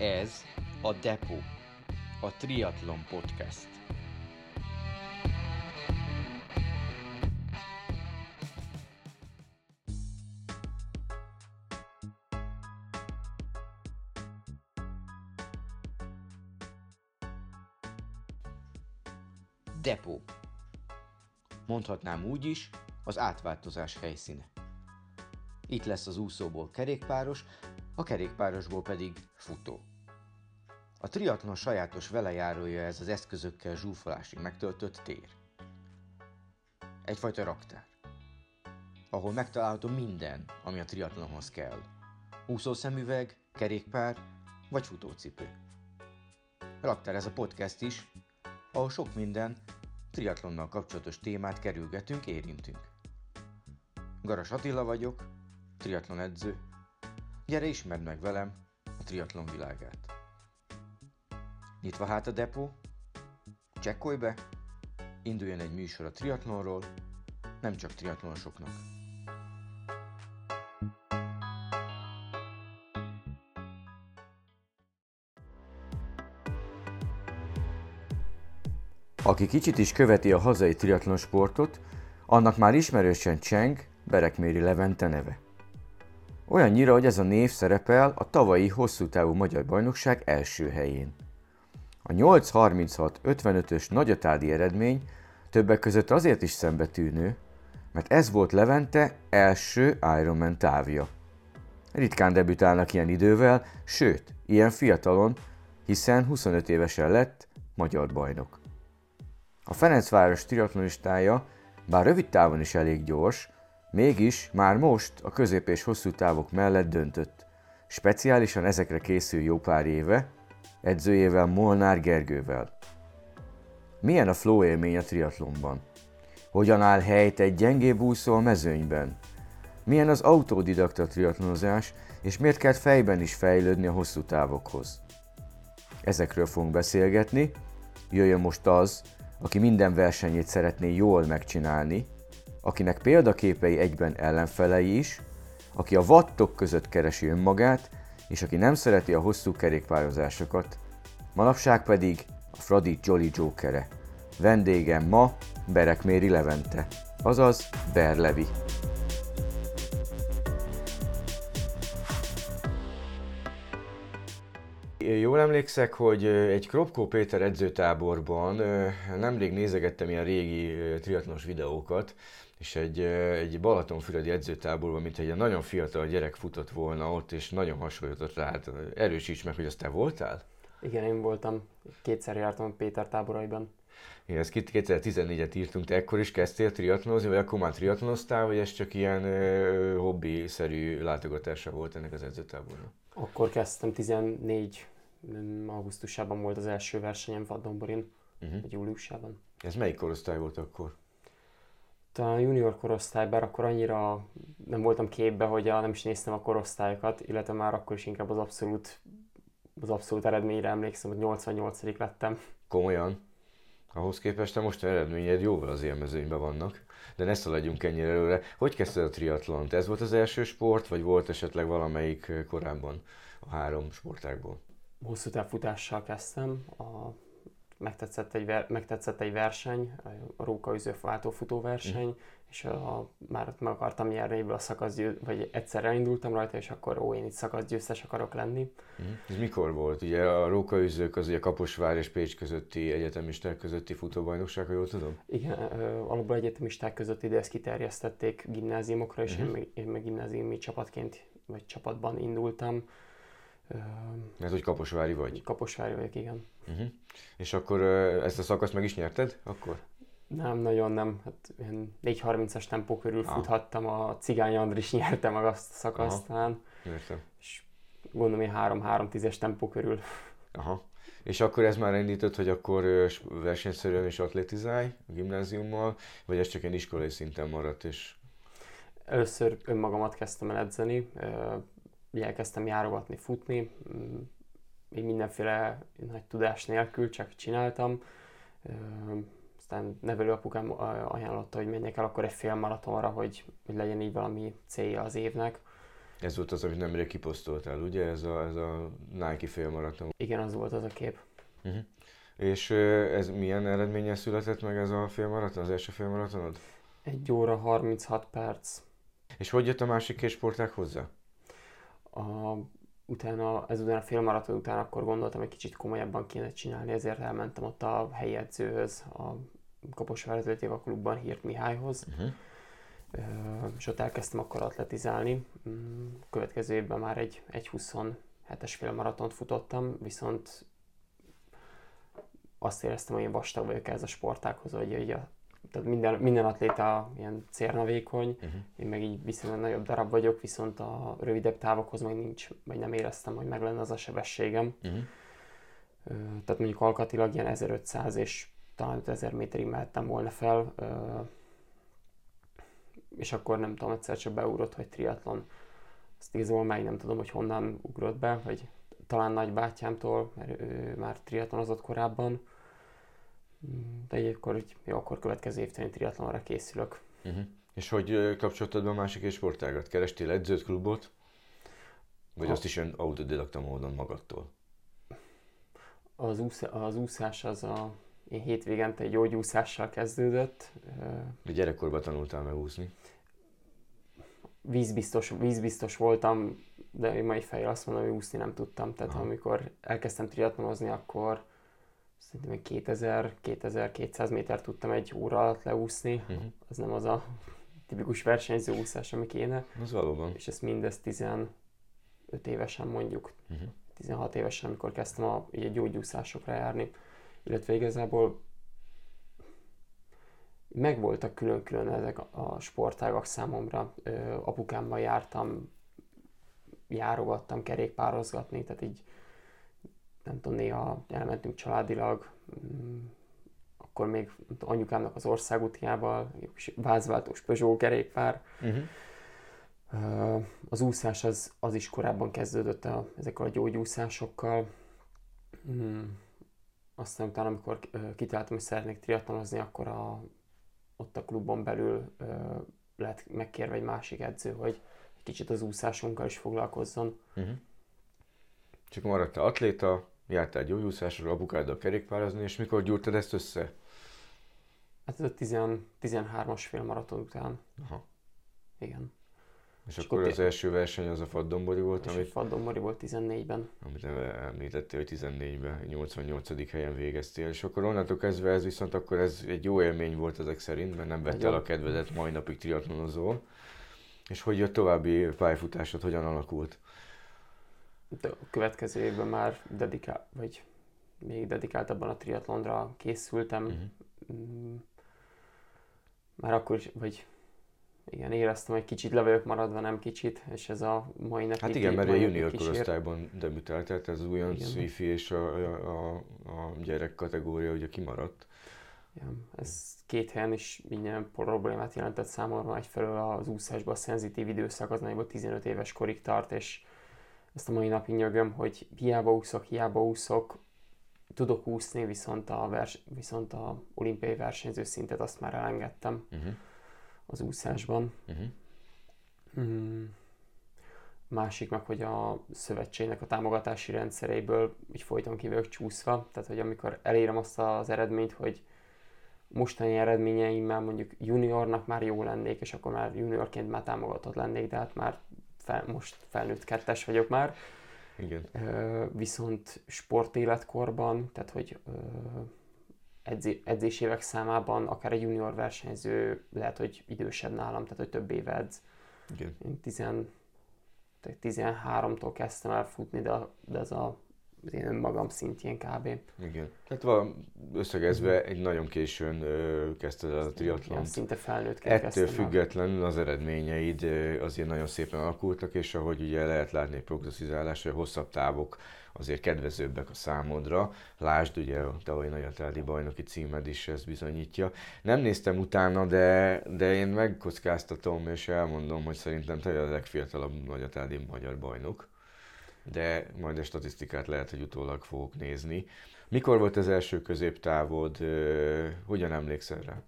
Ez a Depo, a Triathlon Podcast. Depó. Mondhatnám úgy is, az átváltozás helyszíne. Itt lesz az úszóból kerékpáros, a kerékpárosból pedig futó. A triatlon sajátos velejárója ez az eszközökkel zsúfolásig megtöltött tér. Egyfajta raktár, ahol megtalálható minden, ami a triatlonhoz kell. Úszószemüveg, kerékpár vagy futócipő. Raktár ez a podcast is, ahol sok minden triatlonnal kapcsolatos témát kerülgetünk, érintünk. Garas Attila vagyok, triatlon edző. Gyere ismerd meg velem a triatlon világát. Nyitva hát a depó, csekkolj be, induljon egy műsor a triatlonról, nem csak triatlonosoknak. Aki kicsit is követi a hazai triatlon sportot, annak már ismerősen cseng Berekméri Levente neve. Olyannyira, hogy ez a név szerepel a tavalyi hosszú távú magyar bajnokság első helyén. A 8.36.55-ös nagyatádi eredmény többek között azért is szembetűnő, mert ez volt Levente első Ironman távja. Ritkán debütálnak ilyen idővel, sőt, ilyen fiatalon, hiszen 25 évesen lett magyar bajnok. A Ferencváros triatlonistája, bár rövid távon is elég gyors, mégis már most a közép és hosszú távok mellett döntött. Speciálisan ezekre készül jó pár éve, edzőjével Molnár Gergővel. Milyen a flow élmény a triatlonban? Hogyan áll helyt egy gyengébb úszó a mezőnyben? Milyen az autodidakta triatlonozás, és miért kell fejben is fejlődni a hosszú távokhoz? Ezekről fogunk beszélgetni. Jöjjön most az, aki minden versenyét szeretné jól megcsinálni, akinek példaképei egyben ellenfelei is, aki a vattok között keresi önmagát, és aki nem szereti a hosszú kerékpározásokat. Manapság pedig a Fradi Jolly Jokere. Vendégem ma Berekméri Levente, azaz Berlevi. Jól emlékszek, hogy egy Kropko Péter edzőtáborban nemrég nézegettem ilyen régi triatlonos videókat, és egy, egy Balatonfüredi edzőtáborban, mint egy nagyon fiatal gyerek futott volna ott, és nagyon hasonlított rá. Hát erősíts meg, hogy azt te voltál? Igen, én voltam. Kétszer jártam a Péter táboraiban. Igen, ezt 2014-et írtunk, te ekkor is kezdtél triatlonozni, vagy akkor már triatlonoztál, vagy ez csak ilyen uh, hobbi-szerű látogatása volt ennek az edzőtábornak? Akkor kezdtem, 14 augusztusában volt az első versenyem Vaddomborin, uh-huh. vagy júliusában. Ez melyik korosztály volt akkor? A junior korosztály, bár akkor annyira nem voltam képbe, hogy nem is néztem a korosztályokat, illetve már akkor is inkább az abszolút, az abszolút eredményre emlékszem, hogy 88 lettem. Komolyan? Ahhoz képest a most eredményed jóval az élmezőnyben vannak. De ne szaladjunk ennyire előre. Hogy kezdted a triatlont? Ez volt az első sport, vagy volt esetleg valamelyik korábban a három sportágból? Hosszú távfutással kezdtem. A megtetszett egy, ver, megtetszett egy verseny, a Róka váltófutó verseny, mm. és a, már ott meg akartam nyerni ebből a szakaszgyő, vagy egyszer elindultam rajta, és akkor ó, én itt szakaszgyőztes akarok lenni. Mm. Ez mikor volt? Ugye a Róka az ugye Kaposvár és Pécs közötti egyetemisták közötti futóbajnokság, ha jól tudom? Igen, alapból egyetemisták között ide ezt kiterjesztették gimnáziumokra, és mm. én, meg, én meg gimnáziumi csapatként, vagy csapatban indultam mert hogy Kaposvári vagy? Kaposvári vagyok, igen. Uh-huh. És akkor ezt a szakaszt meg is nyerted akkor? Nem, nagyon nem. Hát 4.30-as tempó körül ah. futhattam, a Cigány Andris nyerte meg azt a szakaszt talán. Értem. És gondolom, hogy 3-3-10-es tempó körül. Aha. És akkor ez már indított, hogy akkor versenyszerűen is atlétizálj a gimnáziummal, vagy ez csak egy iskolai szinten maradt? És... Először önmagamat kezdtem el edzeni, elkezdtem járogatni, futni, mm, még mindenféle nagy tudás nélkül, csak csináltam. Aztán nevelőapukám ajánlotta, hogy menjek el akkor egy fél maratonra, hogy, hogy legyen így valami célja az évnek. Ez volt az, amit nemrég kiposztoltál, ugye? Ez a, ez a Nike félmaraton. Igen, az volt az a kép. Uh-huh. És ez milyen eredménye született meg ez a félmaraton, az első félmaratonod? Egy óra 36 perc. És hogy jött a másik két sportág hozzá? A, utána, ezután a félmaraton után akkor gondoltam, hogy kicsit komolyabban kéne csinálni, ezért elmentem ott a helyi edzőhöz, a Kaposvár a klubban Hírt Mihályhoz. Uh-huh. És ott elkezdtem akkor atletizálni. Mm, következő évben már egy, egy 27-es félmaratont futottam, viszont azt éreztem, hogy én vastag vagyok ez a sportákhoz, hogy hogy a, tehát minden, minden atléta ilyen cérnavékony, uh-huh. én meg így viszonylag nagyobb darab vagyok, viszont a rövidebb távokhoz meg nincs, vagy nem éreztem, hogy meg lenne az a sebességem. Uh-huh. Tehát mondjuk alkatilag ilyen 1500 és talán 5000 méterig mehettem volna fel, és akkor nem tudom, egyszer csak beugrott, hogy triatlon. Azt igazából meg nem tudom, hogy honnan ugrott be, vagy talán nagybátyámtól, mert ő már triatlonozott korábban. De egy akkor, hogy jó, akkor következő évtelen triatlonra készülök. Uh-huh. És hogy kapcsoltad be a másik egy sportágat? Kerestél edzőt, klubot? Vagy ha. azt is olyan autodidakta módon magadtól? Az, úsz, az úszás az a én hétvégente egy gyógyúszással kezdődött. De gyerekkorban tanultál meg úszni? Vízbiztos, vízbiztos voltam, de én mai fejjel azt mondom, hogy úszni nem tudtam. Tehát Aha. amikor elkezdtem triatlonozni, akkor szerintem 2000-2200 méter tudtam egy óra alatt leúszni. Uh-huh. Az nem az a tipikus versenyző úszás, ami kéne. Az valóban. És ezt mindezt 15 évesen mondjuk, uh-huh. 16 évesen, amikor kezdtem a, a gyógyúszásokra járni illetve igazából megvoltak külön-külön ezek a sportágak számomra. Ö, apukámmal jártam, járogattam kerékpározgatni, tehát így nem tudom, néha elmentünk családilag, mm, akkor még anyukámnak az országútjával, vázváltós Peugeot kerékpár. Uh-huh. Az úszás az, az is korábban kezdődött a, ezekkel a gyógyúszásokkal. Mm aztán utána, amikor kitaláltam, hogy szeretnék triatlonozni, akkor a, ott a klubon belül ö, lett megkérve egy másik edző, hogy egy kicsit az úszásunkkal is foglalkozzon. Uh-huh. Csak maradtál atléta, jártál gyógyúszásra, apukáddal kerékpározni, és mikor gyúrtad ezt össze? Hát ez a 10, 13-as fél maraton után. Aha. Igen. És, és akkor az első verseny az a Faddombori volt, és amit... Faddombori volt 14-ben. Amit említettél, hogy 14-ben, 88. helyen végeztél, és akkor onnantól kezdve ez viszont akkor ez egy jó élmény volt ezek szerint, mert nem vett el a kedvedet, mai napig triatlonozol. És hogy a további pályafutásod hogyan alakult? De a következő évben már dedikál, vagy még dedikáltabban a triatlonra készültem. Uh-huh. Már akkor is, vagy igen, éreztem, hogy kicsit le vagyok maradva, nem kicsit, és ez a mai napig... Hát igen, mert a junior korosztályban debütált, tehát ez újon sci és a, a, a gyerek kategória ugye kimaradt. Ja, ez két helyen is minden problémát jelentett számomra. Egyfelől az úszásban a szenzitív időszak az nagyjából 15 éves korig tart, és ezt a mai napig nyögöm, hogy hiába úszok, hiába úszok, tudok úszni, viszont a, vers, viszont a olimpiai versenyző szintet azt már elengedtem. Uh-huh az úszásban. Uh-huh. Mm. Másik meg, hogy a szövetségnek a támogatási rendszereiből így folyton ki vagyok csúszva, tehát hogy amikor elérem azt az eredményt, hogy mostani eredményeimmel mondjuk juniornak már jó lennék, és akkor már juniorként már támogatott lennék, de hát már fel, most felnőtt kettes vagyok már. Igen. viszont sportéletkorban, tehát hogy edzé, edzésévek számában akár egy junior versenyző lehet, hogy idősebb nálam, tehát hogy több éve edz. Igen. Én 10, 13-tól kezdtem el futni, de, de ez a én önmagam szintjén kb. Igen. Tehát van összegezve egy nagyon későn ö, kezdted a triatlont. Szinte felnőtt Ettől függetlenül az eredményeid azért nagyon szépen alakultak, és ahogy ugye lehet látni egy prognosztizálás, hogy hosszabb távok azért kedvezőbbek a számodra. Lásd, ugye a tavalyi nagyatádi bajnoki címed is ezt bizonyítja. Nem néztem utána, de, de én megkockáztatom és elmondom, hogy szerintem te a legfiatalabb nagyatádi magyar bajnok. De majd a statisztikát lehet, hogy utólag fogok nézni. Mikor volt az első középtávod? Hogyan emlékszel rá?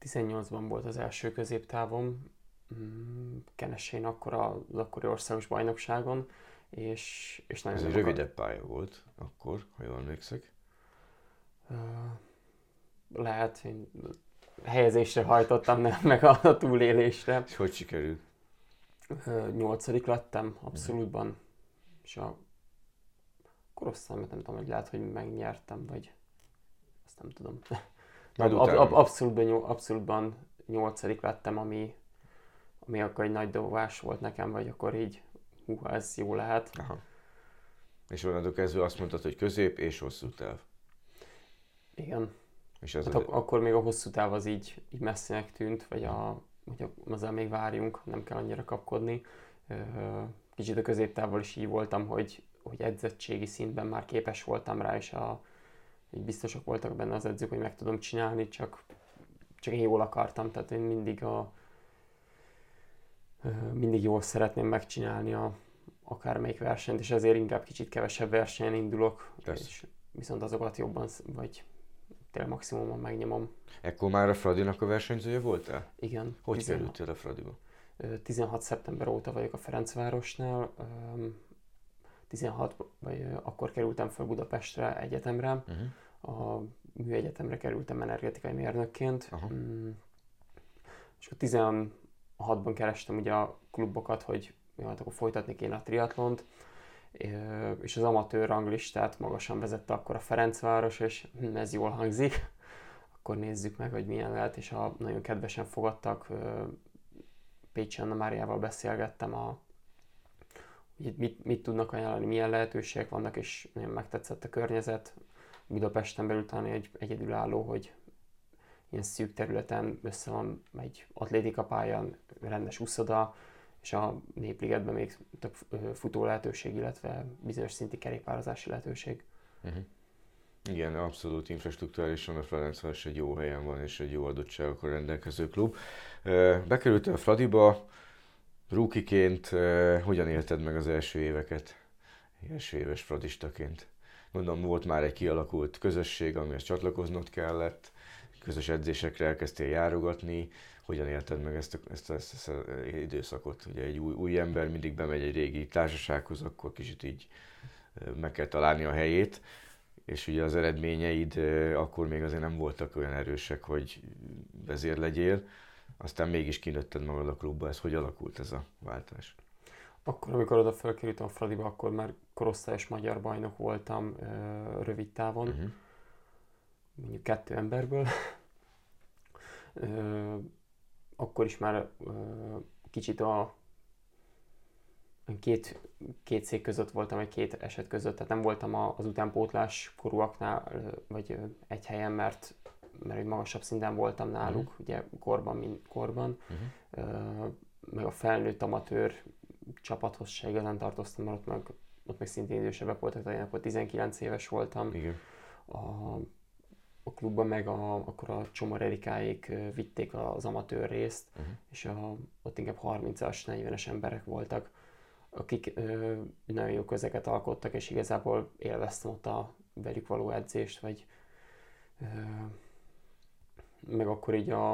18-ban volt az első középtávom. mm, Kenesén akkor az akkori országos bajnokságon, és, és nagyon Ez egy rövidebb pálya volt akkor, ha jól emlékszek. Uh, lehet, én helyezésre hajtottam, nem meg a, a túlélésre. És hogy sikerült? Nyolcadik lettem, abszolútban. És a korosztályomat nem tudom, hogy lehet, hogy megnyertem, vagy azt nem tudom. Ab, ab, ab, abszolútban, abszolútban nyolcadik lettem, ami, ami akkor egy nagy dobás volt nekem, vagy akkor így, húha, ez jó lehet. Aha. És onnantól kezdve azt mondtad, hogy közép és hosszú táv. Igen. És ez hát ak- akkor még a hosszú táv az így, így messzinek tűnt, vagy a, hogy azzal még várjunk, nem kell annyira kapkodni. Kicsit a középtávval is így voltam, hogy, hogy edzettségi szintben már képes voltam rá, és a, így biztosak voltak benne az edzők, hogy meg tudom csinálni, csak, csak én jól akartam, tehát én mindig a mindig jól szeretném megcsinálni a, akármelyik versenyt, és ezért inkább kicsit kevesebb versenyen indulok, Persze. és viszont azokat jobban, vagy tényleg maximumon megnyomom. Ekkor már a Fradinak a versenyzője voltál? Igen. Hogy 16, kerültél a Fradiba? 16 szeptember óta vagyok a Ferencvárosnál. 16, vagy akkor kerültem fel Budapestre egyetemre. Uh-huh. A műegyetemre kerültem energetikai mérnökként. Uh-huh. És akkor 16-ban kerestem ugye a klubokat, hogy mi hát akkor folytatni kéne a triatlont és az amatőr ranglistát magasan vezette akkor a Ferencváros, és hm, ez jól hangzik, akkor nézzük meg, hogy milyen lehet, és a, nagyon kedvesen fogadtak, Pécsi Anna Máriával beszélgettem, a, hogy mit, mit tudnak ajánlani, milyen lehetőségek vannak, és nagyon megtetszett a környezet. Budapesten belül talán egy egyedülálló, hogy ilyen szűk területen össze van egy atlétikapályán, rendes úszoda, és a Népligetben még több futó lehetőség, illetve bizonyos szinti kerékpározási lehetőség. Uh-huh. Igen, abszolút infrastruktúrálisan a Ferencváros egy jó helyen van, és egy jó adottságokkal rendelkező klub. Bekerültél a Fradiba, rúkiként hogyan élted meg az első éveket? Első éves fradistaként. Mondom, volt már egy kialakult közösség, amihez csatlakoznod kellett, közös edzésekre elkezdtél járogatni, hogyan élted meg ezt ezt a, ezt a időszakot? Ugye egy új, új ember mindig bemegy egy régi társasághoz, akkor kicsit így meg kell találni a helyét, és ugye az eredményeid akkor még azért nem voltak olyan erősek, hogy vezér legyél, aztán mégis kinőtted magad a klubba, ez hogy alakult ez a váltás? Akkor, amikor oda felkerültem a Fradiba, akkor már korosztályos magyar bajnok voltam rövid távon, uh-huh. mondjuk kettő emberből akkor is már kicsit a két, két szék között voltam, egy két eset között, tehát nem voltam az utánpótlás korúaknál, vagy egy helyen, mert, mert egy magasabb szinten voltam náluk, uh-huh. ugye korban, mint korban, uh-huh. meg a felnőtt amatőr csapathoz se igazán tartoztam, mert ott meg, ott meg szintén idősebbek voltak, tehát én akkor 19 éves voltam. Igen. A, a klubban meg a, akkor a Csomor Erikáék vitték az amatőr részt, uh-huh. és a, ott inkább 30-as, 40-es emberek voltak, akik ö, nagyon jó közeket alkottak, és igazából élveztem ott a velük való edzést, vagy ö, meg akkor így a,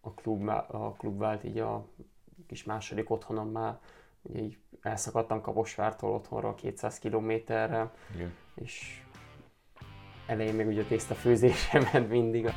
a, klub, a klub vált így a kis második otthonom már, ugye így elszakadtam Kaposvártól otthonról 200 kilométerre, és elején még ugye a tészta főzésre ment mindig.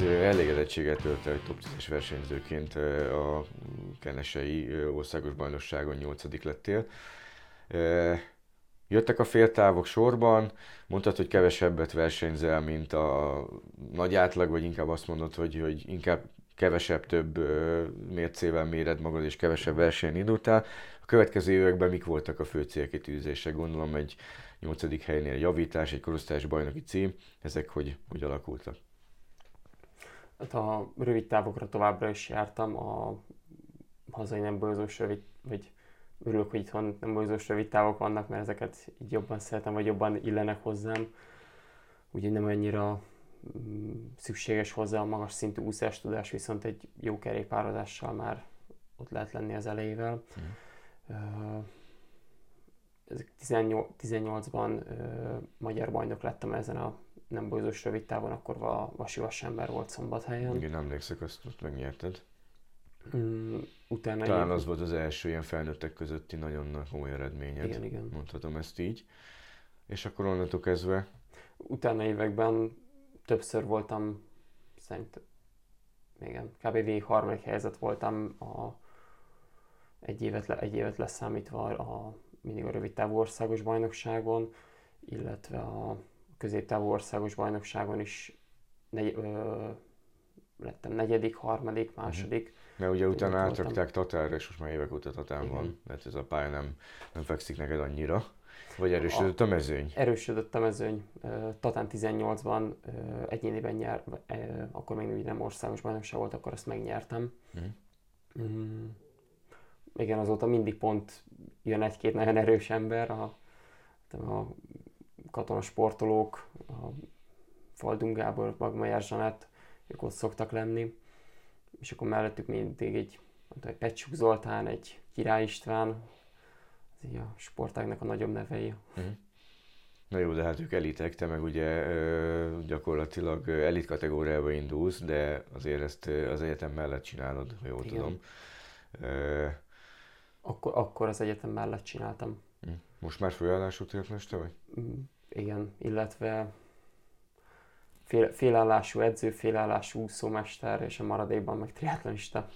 Ez elégedettséget tölt el, top 10-es versenyzőként a Kenesei országos bajnokságon 8 lettél. Jöttek a féltávok sorban, mondtad, hogy kevesebbet versenyzel, mint a nagy átlag, vagy inkább azt mondod, hogy, hogy inkább kevesebb, több mércével méred magad, és kevesebb versenyen indultál. A következő években mik voltak a fő célkitűzések? Gondolom egy nyolcadik helynél javítás, egy korosztályos bajnoki cím, ezek hogy, hogy alakultak? Hát a rövid távokra továbbra is jártam, a hazai nem bolyozós rövid, vagy örülök, hogy itthon nem bolyozós rövid távok vannak, mert ezeket így jobban szeretem, vagy jobban illenek hozzám. Ugye nem annyira mm, szükséges hozzá a magas szintű úszás tudás, viszont egy jó kerékpározással már ott lehet lenni az elejével. Mm. 18-ban magyar bajnok lettem ezen a nem bolyozós rövid távon, akkor a Vasi Vasember volt szombathelyen. Igen, emlékszek, azt ott megnyerted. Mm, utána Talán az volt az első ilyen felnőttek közötti nagyon komoly eredményed. Igen, igen. Mondhatom ezt így. És akkor onnantól kezdve? Utána években többször voltam, szerintem, igen, kb. végig harmadik helyzet voltam a, egy, évet, le, egy évet leszámítva a, mindig a rövid távú országos bajnokságon, illetve a középtávú országos bajnokságon is negy, ö, lettem negyedik, harmadik, mhm. második. Mert ugye utána átrakták Tatárra, és most már évek óta Tatán Igen. van, mert ez a pálya nem, nem fekszik neked annyira. Vagy erősödött a, a mezőny? Erősödött a mezőny. Tatán 18-ban egyéniben nyer, akkor még nem országos bajnokság volt, akkor azt megnyertem. Uh-huh. Mm. Igen, azóta mindig pont jön egy-két nagyon erős ember, a, a katonasportolók, a Faldung Gábor, Magmajer Zsanett, ők ott szoktak lenni és akkor mellettük mindig egy, mondta, egy Pecsuk Zoltán, egy Király István, az így a sportágnak a nagyobb nevei. Uh-huh. Na jó, de hát ők elitek, te meg ugye gyakorlatilag elit kategóriába indulsz, de azért ezt az egyetem mellett csinálod, ha jól Igen. tudom. Akkor, akkor az egyetem mellett csináltam. Hm. Most már főállású triatlonista vagy? Igen, illetve fél, félállású edző, félállású úszómester, és a maradékban meg triatlonista.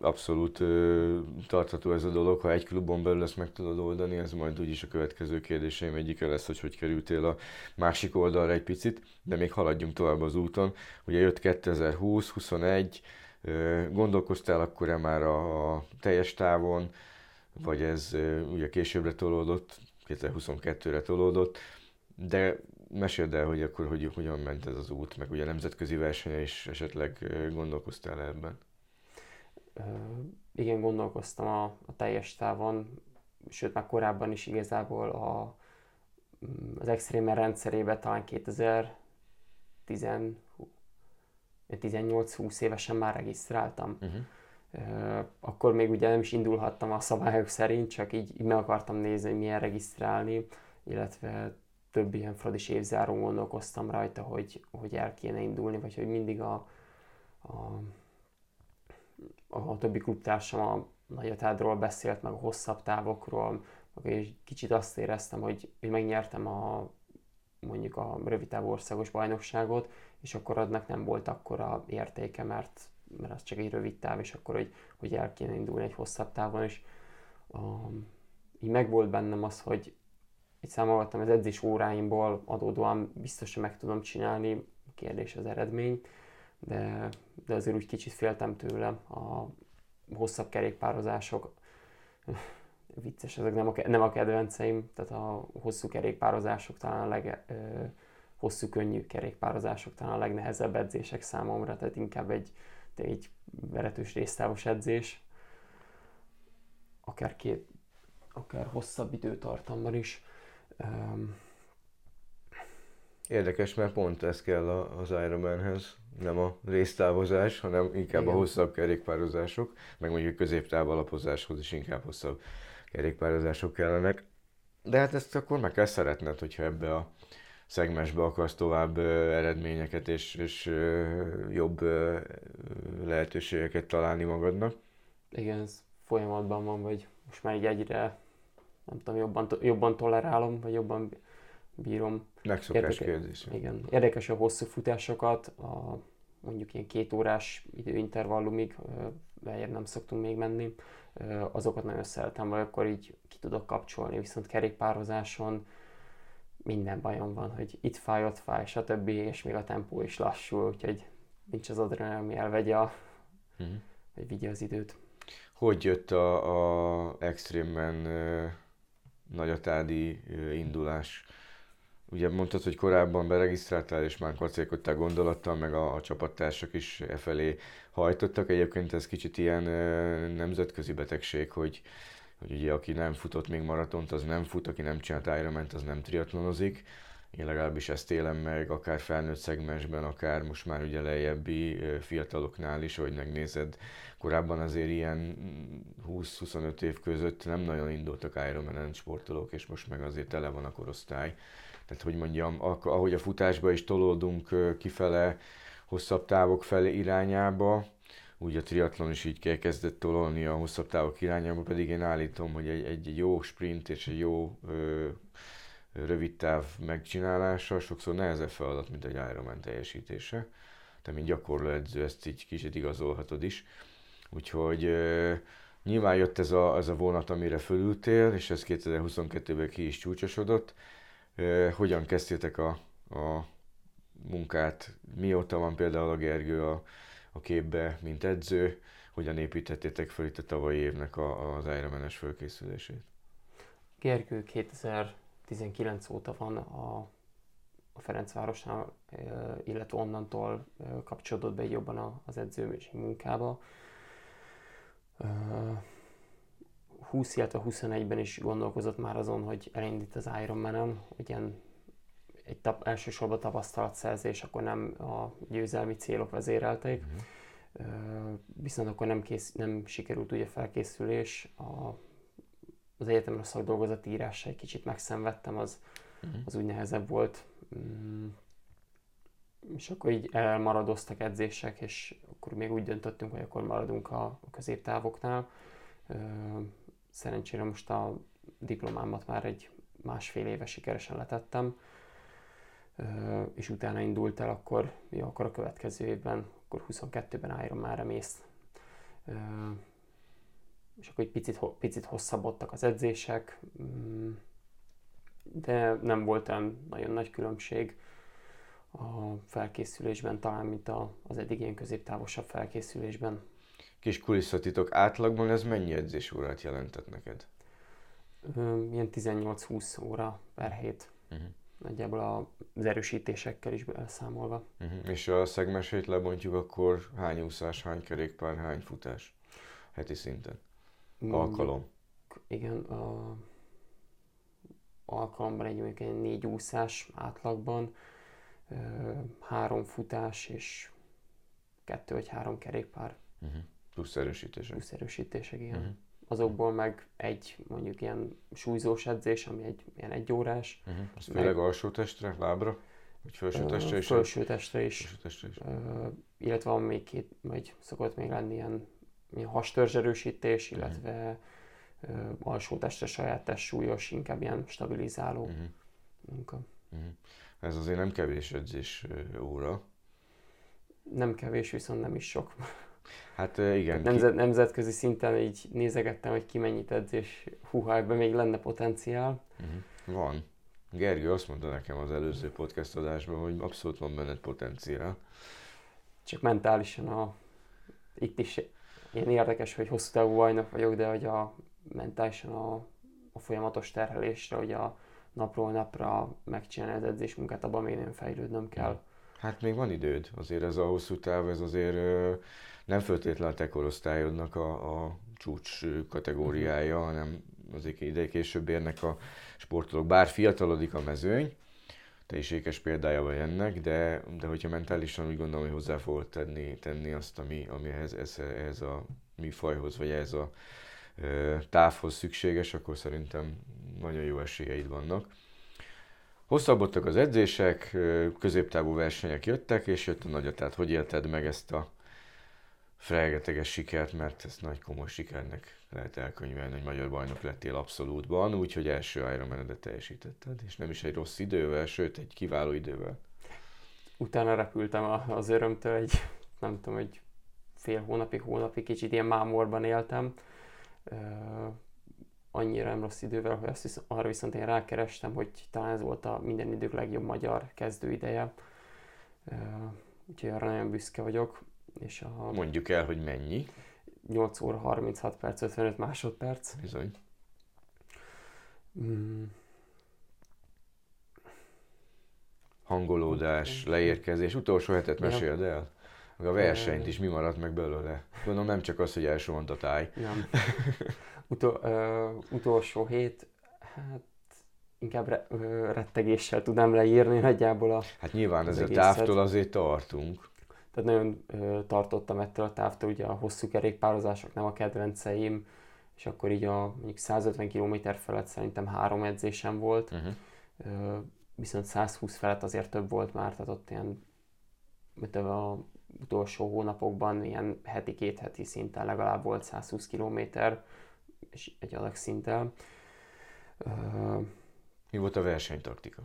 Abszolút ö, tartható ez a dolog, ha egy klubon belül ezt meg tudod oldani, ez majd úgyis a következő kérdéseim egyike lesz, hogy hogy kerültél a másik oldalra egy picit, de még haladjunk tovább az úton. Ugye jött 2020, 21, ö, gondolkoztál akkor-e már a, a teljes távon, vagy ez ö, ugye későbbre tolódott, 2022-re tolódott, de meséld el, hogy akkor hogy, hogyan ment ez az út, meg ugye a nemzetközi versenye is esetleg gondolkoztál ebben? Uh, igen, gondolkoztam a, a teljes távon, sőt már korábban is igazából a, az Extremer rendszerében talán 2018-20 évesen már regisztráltam. Uh-huh. Akkor még ugye nem is indulhattam a szabályok szerint, csak így, így meg akartam nézni, hogy milyen regisztrálni, illetve több ilyen fradis évzáron gondolkoztam rajta, hogy, hogy el kéne indulni, vagy hogy mindig a, a, a többi klubtársam a nagyatádról beszélt, meg a hosszabb távokról, egy kicsit azt éreztem, hogy, hogy megnyertem a mondjuk a rövid országos bajnokságot, és akkor adnak nem volt akkora értéke, mert, mert az csak egy rövid táv, és akkor, hogy, hogy el kéne indulni egy hosszabb távon, és um, így megvolt bennem az, hogy, így számoltam az edzés óráimból adódóan biztos, hogy meg tudom csinálni, kérdés az eredmény, de, de azért úgy kicsit féltem tőle a hosszabb kerékpározások. Vicces, ezek nem a, nem a kedvenceim, tehát a hosszú kerékpározások talán a leg, ö, hosszú, könnyű kerékpározások talán a legnehezebb edzések számomra, tehát inkább egy, egy veretős résztávos edzés, akár két, akár hosszabb időtartamban is. Um, Érdekes, mert pont ez kell az Ironmanhez, nem a résztávozás, hanem inkább Igen. a hosszabb kerékpározások, meg mondjuk középtáv alapozáshoz is inkább hosszabb kerékpározások kellenek. De hát ezt akkor meg kell szeretned, hogyha ebbe a szegmensbe akarsz tovább eredményeket és, és jobb lehetőségeket találni magadnak. Igen, ez folyamatban van, vagy most már így egyre nem tudom, jobban, jobban tolerálom, vagy jobban bírom. Megszokás Érdeke, kérdés. Igen. Érdekes a hosszú futásokat, a mondjuk ilyen két órás időintervallumig, beljebb nem szoktunk még menni, azokat nagyon szeretem, vagy akkor így ki tudok kapcsolni, viszont kerékpározáson minden bajom van, hogy itt fáj, ott fáj, stb. és még a tempó is lassul, úgyhogy nincs az adrenalin, ami elvegye a, uh-huh. vagy vigye az időt. hogy jött a, a Extreme-ben nagyatádi indulás? Ugye mondtad, hogy korábban beregisztráltál, és már kacérkodtál gondolattal, meg a, a csapattársak is e felé hajtottak. Egyébként ez kicsit ilyen nemzetközi betegség, hogy, hogy ugye aki nem futott még maratont, az nem fut, aki nem csinált ironman az nem triatlonozik. Én legalábbis ezt élem meg, akár felnőtt szegmensben, akár most már ugye lejjebbi fiataloknál is, hogy megnézed, korábban azért ilyen 20-25 év között nem nagyon indultak Ironman sportolók, és most meg azért tele van a korosztály. Tehát, hogy mondjam, ahogy a futásba is tolódunk kifele, hosszabb távok felé irányába, úgy a triatlon is így kezdett tololni a hosszabb távok irányába, pedig én állítom, hogy egy, egy jó sprint és egy jó ö, rövid táv megcsinálása sokszor nehezebb feladat, mint egy Ironman teljesítése. Te, mint gyakorló edző, ezt így kicsit igazolhatod is. Úgyhogy ö, nyilván jött ez a, ez a vonat, amire fölültél, és ez 2022-ben ki is csúcsosodott. Ö, hogyan kezdtétek a, a munkát? Mióta van például a Gergő a, a képbe, mint edző? Hogyan építettétek fel itt a tavalyi évnek a, az Ironman-es fölkészülését? Gergő 2000 19 óta van a, a Ferencvárosnál, illetve onnantól kapcsolódott be jobban az edzőségi munkába. 20, illetve 21-ben is gondolkozott már azon, hogy elindít az Ironman-en, ugyan egy tap, elsősorban tapasztalatszerzés, akkor nem a győzelmi célok vezérelték. Uh-huh. Viszont akkor nem, kész, nem sikerült ugye felkészülés, a az egyetemre a szakdolgozati írásra egy kicsit megszenvedtem, az, uh-huh. az úgy nehezebb volt. Mm. És akkor így elmaradoztak edzések, és akkor még úgy döntöttünk, hogy akkor maradunk a, a középtávoknál. Szerencsére most a diplomámat már egy másfél éve sikeresen letettem, és utána indult el, akkor, jó, akkor a következő évben, akkor 22-ben Ironman-re mész és akkor egy picit, picit hosszabbodtak az edzések, mm, de nem volt olyan nagyon nagy különbség a felkészülésben, talán mint a, az eddig ilyen középtávosabb felkészülésben. Kis kulisszatitok, átlagban ez mennyi edzésórát jelentett neked? Ilyen 18-20 óra per hét. Uh-huh. Nagyjából az erősítésekkel is elszámolva. Uh-huh. És a szegmesét lebontjuk, akkor hány úszás, hány kerékpár, hány futás heti szinten? alkalom. Igen, a alkalomban egy mondjuk egy négy úszás átlagban, három futás és kettő vagy három kerékpár. Uh-huh. Plusz erősítések. Plusz erősítések, igen. Uh-huh. Azokból meg egy mondjuk ilyen súlyzós edzés, ami egy ilyen egy órás. Uh-huh. Az meg... főleg alsó testre, lábra? Vagy felső testre is? Felső testre is. Felső testre is. Uh, illetve van még két, vagy szokott még lenni ilyen hastörzs erősítés, mhm. illetve uh-huh. alsó testre saját test súlyos, inkább ilyen stabilizáló uh-huh. munka. Uh-huh. Ez azért nem kevés edzés óra. Nem kevés, viszont nem is sok. Hát igen. Nemzet, nemzetközi szinten így nézegettem, hogy ki mennyit edz, és húha, ebben még lenne potenciál. Uh-huh. Van. Gergő azt mondta nekem az előző podcast adásban, hogy abszolút van benned potenciál. Csak mentálisan a, itt is én érdekes, hogy hosszú távú bajnok vagyok, de hogy a mentálisan a, a folyamatos terhelésre, hogy a napról napra megcsinálni az edzésmunkát, abban még nem fejlődnöm kell. Hát még van időd, azért ez a hosszú táv, ez azért nem feltétlenül a te korosztályodnak a, a csúcs kategóriája, uh-huh. hanem azért ide később érnek a sportolók. Bár fiatalodik a mezőny, te is ékes példája vagy ennek, de, de hogyha mentálisan úgy gondolom, hogy hozzá fogod tenni, tenni azt, ami, ami ehhez, ehhez, ehhez a műfajhoz, vagy ehhez a távhoz szükséges, akkor szerintem nagyon jó esélyeid vannak. Hosszabbodtak az edzések, középtávú versenyek jöttek, és jött a nagy, tehát hogy élted meg ezt a felgeteges sikert, mert ezt nagy komoly sikernek lehet elkönyvelni, hogy magyar bajnok lettél abszolútban, úgyhogy első ironman teljesítetted, és nem is egy rossz idővel, sőt egy kiváló idővel. Utána repültem az örömtől, egy, nem tudom, egy fél hónapig, hónapig kicsit ilyen mámorban éltem. Annyira nem rossz idővel, hogy azt viszont, arra viszont én rákerestem, hogy talán ez volt a minden idők legjobb magyar kezdőideje. Úgyhogy arra nagyon büszke vagyok. És a... Mondjuk el, hogy mennyi? 8 óra 36 perc, 55 másodperc. Bizony. Mm, Hangolódás, leérkezés, utolsó hetet meséld el. Meg a versenyt is, mi maradt meg belőle. Gondolom nem csak az, hogy elsovant a táj. nem. Utol, ö, utolsó hét, hát inkább re, ö, rettegéssel tudnám leírni nagyjából a Hát nyilván ezzel a távtól azért tartunk. Tehát nagyon ö, tartottam ettől a távtól, ugye a hosszú kerékpározások nem a kedvenceim, és akkor így a mondjuk 150 km felett szerintem három edzésem volt, Uh-huh. ö, viszont 120 felett azért több volt már, tehát ott ilyen, mint a utolsó hónapokban ilyen heti, két heti szinten legalább volt 120 km, és egy adag szinttel. Ö, Mi volt a versenytaktika?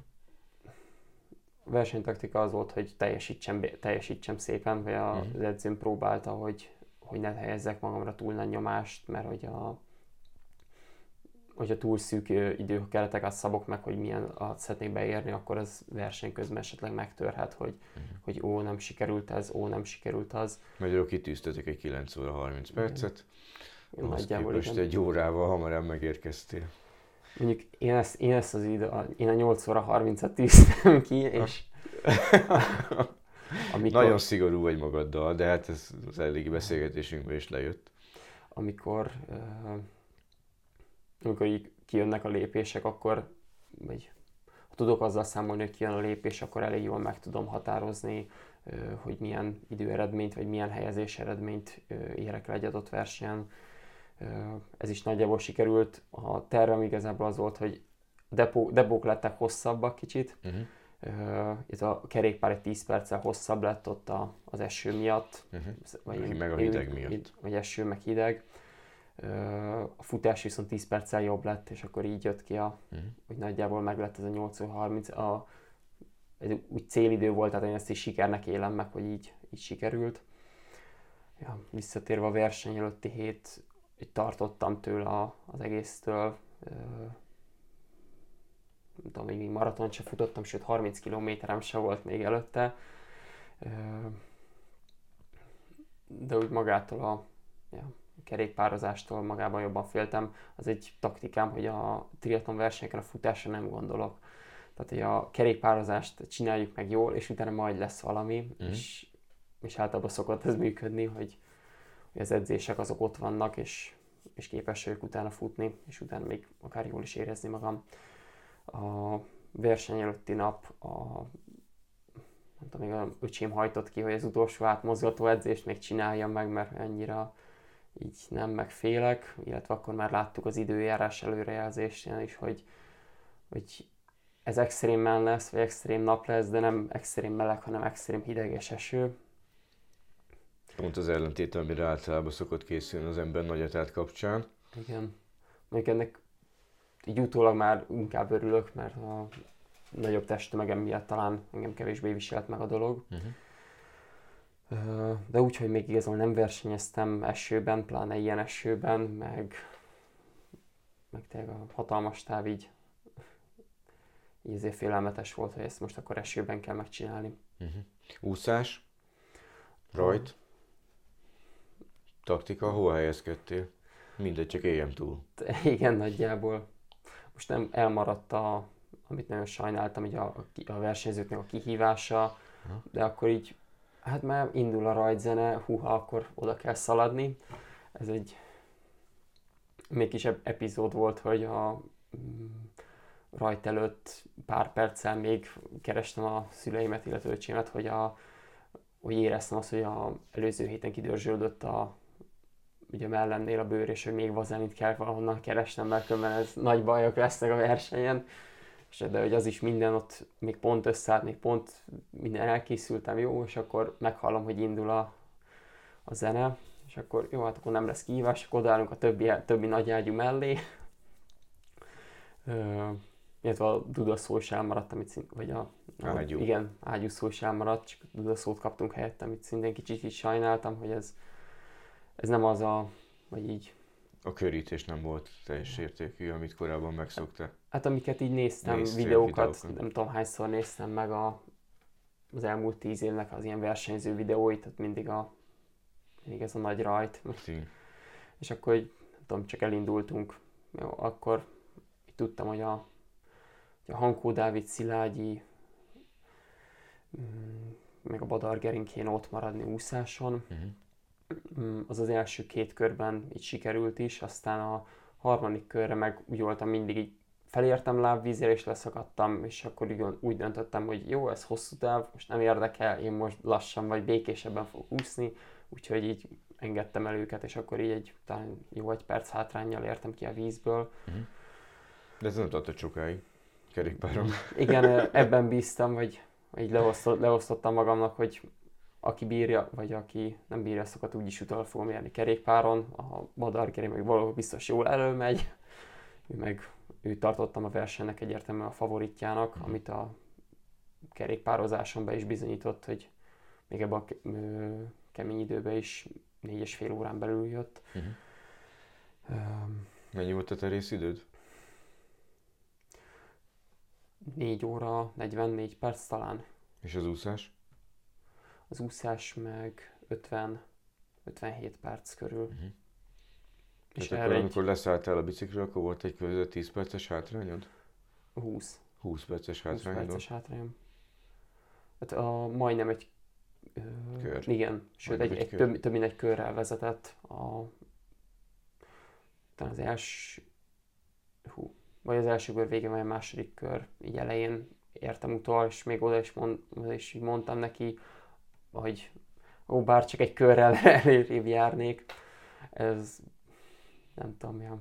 A versenytaktika az volt, hogy teljesítsem, teljesítsem szépen, vagy Mhm. az edzőm próbálta, hogy, hogy ne helyezzek magamra túl nagy nyomást, mert hogy a hogyha túl szűk időkereteket szabok meg, hogy milyen alatt szeretnék beérni, akkor az verseny közben esetleg megtörhet, hogy, Mhm. hogy ó, nem sikerült ez, ó, nem sikerült az. Magyarul kitűztetek egy 9 óra 30 percet. Ahhoz Nagyjából képest igen. egy órával hamarabb megérkeztél. Mondjuk én ezt, én ezt az idő, én a 8 óra 30-at tűztem ki, és amikor, Nagyon szigorú vagy magaddal, de hát ez az eddigi beszélgetésünkben is lejött. amikor, uh, amikor így kijönnek a lépések, akkor, vagy ha tudok azzal számolni, hogy kijön a lépés, akkor elég jól meg tudom határozni, hogy milyen időeredményt, vagy milyen helyezés eredményt érek el egy adott versenyen. Ez is nagyjából sikerült. A tervem igazából az volt, hogy depó, depók lettek hosszabbak kicsit, Uh-huh. uh, ez a kerékpár egy 10 perccel hosszabb lett ott a, az eső miatt, Uh-huh. vagy, Meg- a hideg miatt. Vagy eső, meg hideg. A futás viszont 10 perccel jobb lett, és akkor így jött ki, a, Uh-huh. hogy nagyjából meg lett ez a 8-30. A, ez úgy célidő volt, tehát én ezt is sikernek élem meg, hogy így, így sikerült. Ja, visszatérve a verseny előtti hét, így tartottam tőle a, az egésztől. Ö, nem tudom, még maraton se futottam, sőt 30 kilométerem se volt még előtte. Ö, de úgy magától a ja, kerékpározástól magában jobban féltem. Az egy taktikám, hogy a triatlon versenyeken a futásra nem gondolok. Tehát, hogy a kerékpározást csináljuk meg jól, és utána majd lesz valami, Mhm. és, és általában szokott ez működni, hogy, hogy az edzések azok ott vannak, és, és képes vagyok utána futni, és utána még akár jól is érezni magam. A verseny előtti nap a nem tudom, még a öcsém hajtott ki, hogy az utolsó átmozgató edzést még csináljam meg, mert annyira így nem megfélek, illetve akkor már láttuk az időjárás előrejelzésén is, hogy, hogy ez extrémen lesz, vagy extrém nap lesz, de nem extrém meleg, hanem extrém hideg és eső. Pont az ellentét, amire általában szokott készülni az ember nagyatát kapcsán. Igen. Mondjuk ennek így utólag már inkább örülök, mert a nagyobb testtömegem miatt talán engem kevésbé viselt meg a dolog. Uh-huh. De úgy, hogy még igazából nem versenyeztem esőben, pláne ilyen esőben, meg, meg tényleg a hatalmas táv így, így félelmetes volt, hogy ezt most akkor esőben kell megcsinálni. Uh-huh. Úszás, rajt, taktika, hol helyezkedtél? Mindegy, csak éljem túl. Igen, nagyjából. Most nem elmaradt a, amit nagyon sajnáltam, így a, a versenyzőknek a kihívása, de akkor így, hát már indul a rajtzene, huha, akkor oda kell szaladni. Ez egy még kis ep- epizód volt, hogy a mm, rajt előtt pár perccel még kerestem a szüleimet, illetve öcsémet, hogy, a, hogy éreztem azt, hogy a előző héten kidörzsöldött a ugye mellemnél a bőr, és hogy még vazelinit kell valahonnan keresnem, mert különben ez nagy bajok lesznek a versenyen. És de hogy az is minden ott még pont összeállt, még pont minden elkészültem jó, és akkor meghallom, hogy indul a, a zene, és akkor jó, hát akkor nem lesz kihívás, akkor odaállunk a többi, többi nagy ágyú mellé. Ö, illetve a dudaszó is elmaradt, amit szint, vagy a, a Ágyú. igen, ágyú szó is elmaradt, csak dudaszót kaptunk helyette, amit szintén kicsit is sajnáltam, hogy ez, ez nem az a, vagy így, A körítés nem volt teljes értékű, amit korábban megszoktál. Hát amiket így néztem, Néztél videókat, videókat. nem tudom hányszor néztem meg a, az elmúlt tíz évnek az ilyen versenyző videóit, tehát mindig a mindig ez a nagy rajt. Ti- és akkor, hogy, nem tudom, csak elindultunk. Jó, akkor tudtam, hogy a, hogy a Hankó Dávid Szilágyi, mm, meg a Badar Gering kéne ott maradni úszáson. Uh-huh. Az az első két körben így sikerült is, aztán a harmadik körre meg úgy voltam mindig így felértem lábvízére és leszakadtam, és akkor úgy, úgy döntöttem, hogy jó, ez hosszú táv, most nem érdekel, én most lassan vagy békésebben fogok úszni, úgyhogy így engedtem el őket, és akkor így egy talán jó egy perc hátrányjal értem ki a vízből. Uh-huh. De ez nem tartott sokáig kerékpáron. Igen, ebben bíztam, hogy így leosztott, leosztottam magamnak, hogy aki bírja, vagy aki nem bírja, azokat úgyis utol fogom érni kerékpáron. A Badar meg valahol biztos jól előmegy, ő meg ő tartottam a versenynek egyértelműen a favoritjának, uh-huh. amit a kerékpározáson be is bizonyított, hogy még ebben a kemény időben is négy és fél órán belül jött. Uh-huh. Um, Mennyi volt a te részidőd? 4 óra, 44 perc talán. És az úszás? Az úszás meg 50, 57 perc körül. Uh-huh. És Tehát akkor, egy... amikor leszálltál a bicikről, akkor volt egy között 10 perces hátrányod? 20. 20 perces hátrányod? 20 perces hátrányom. Hát a, majdnem egy ö, kör. Igen, sőt egy, egy, egy több, több mint egy körrel vezetett. A, talán az első, hú, vagy az első kör végén, vagy a második kör így elején értem utol, és még oda is, mond, is mondtam neki, hogy ó, bár csak egy körrel elérébb járnék, ez nem tudom, ja.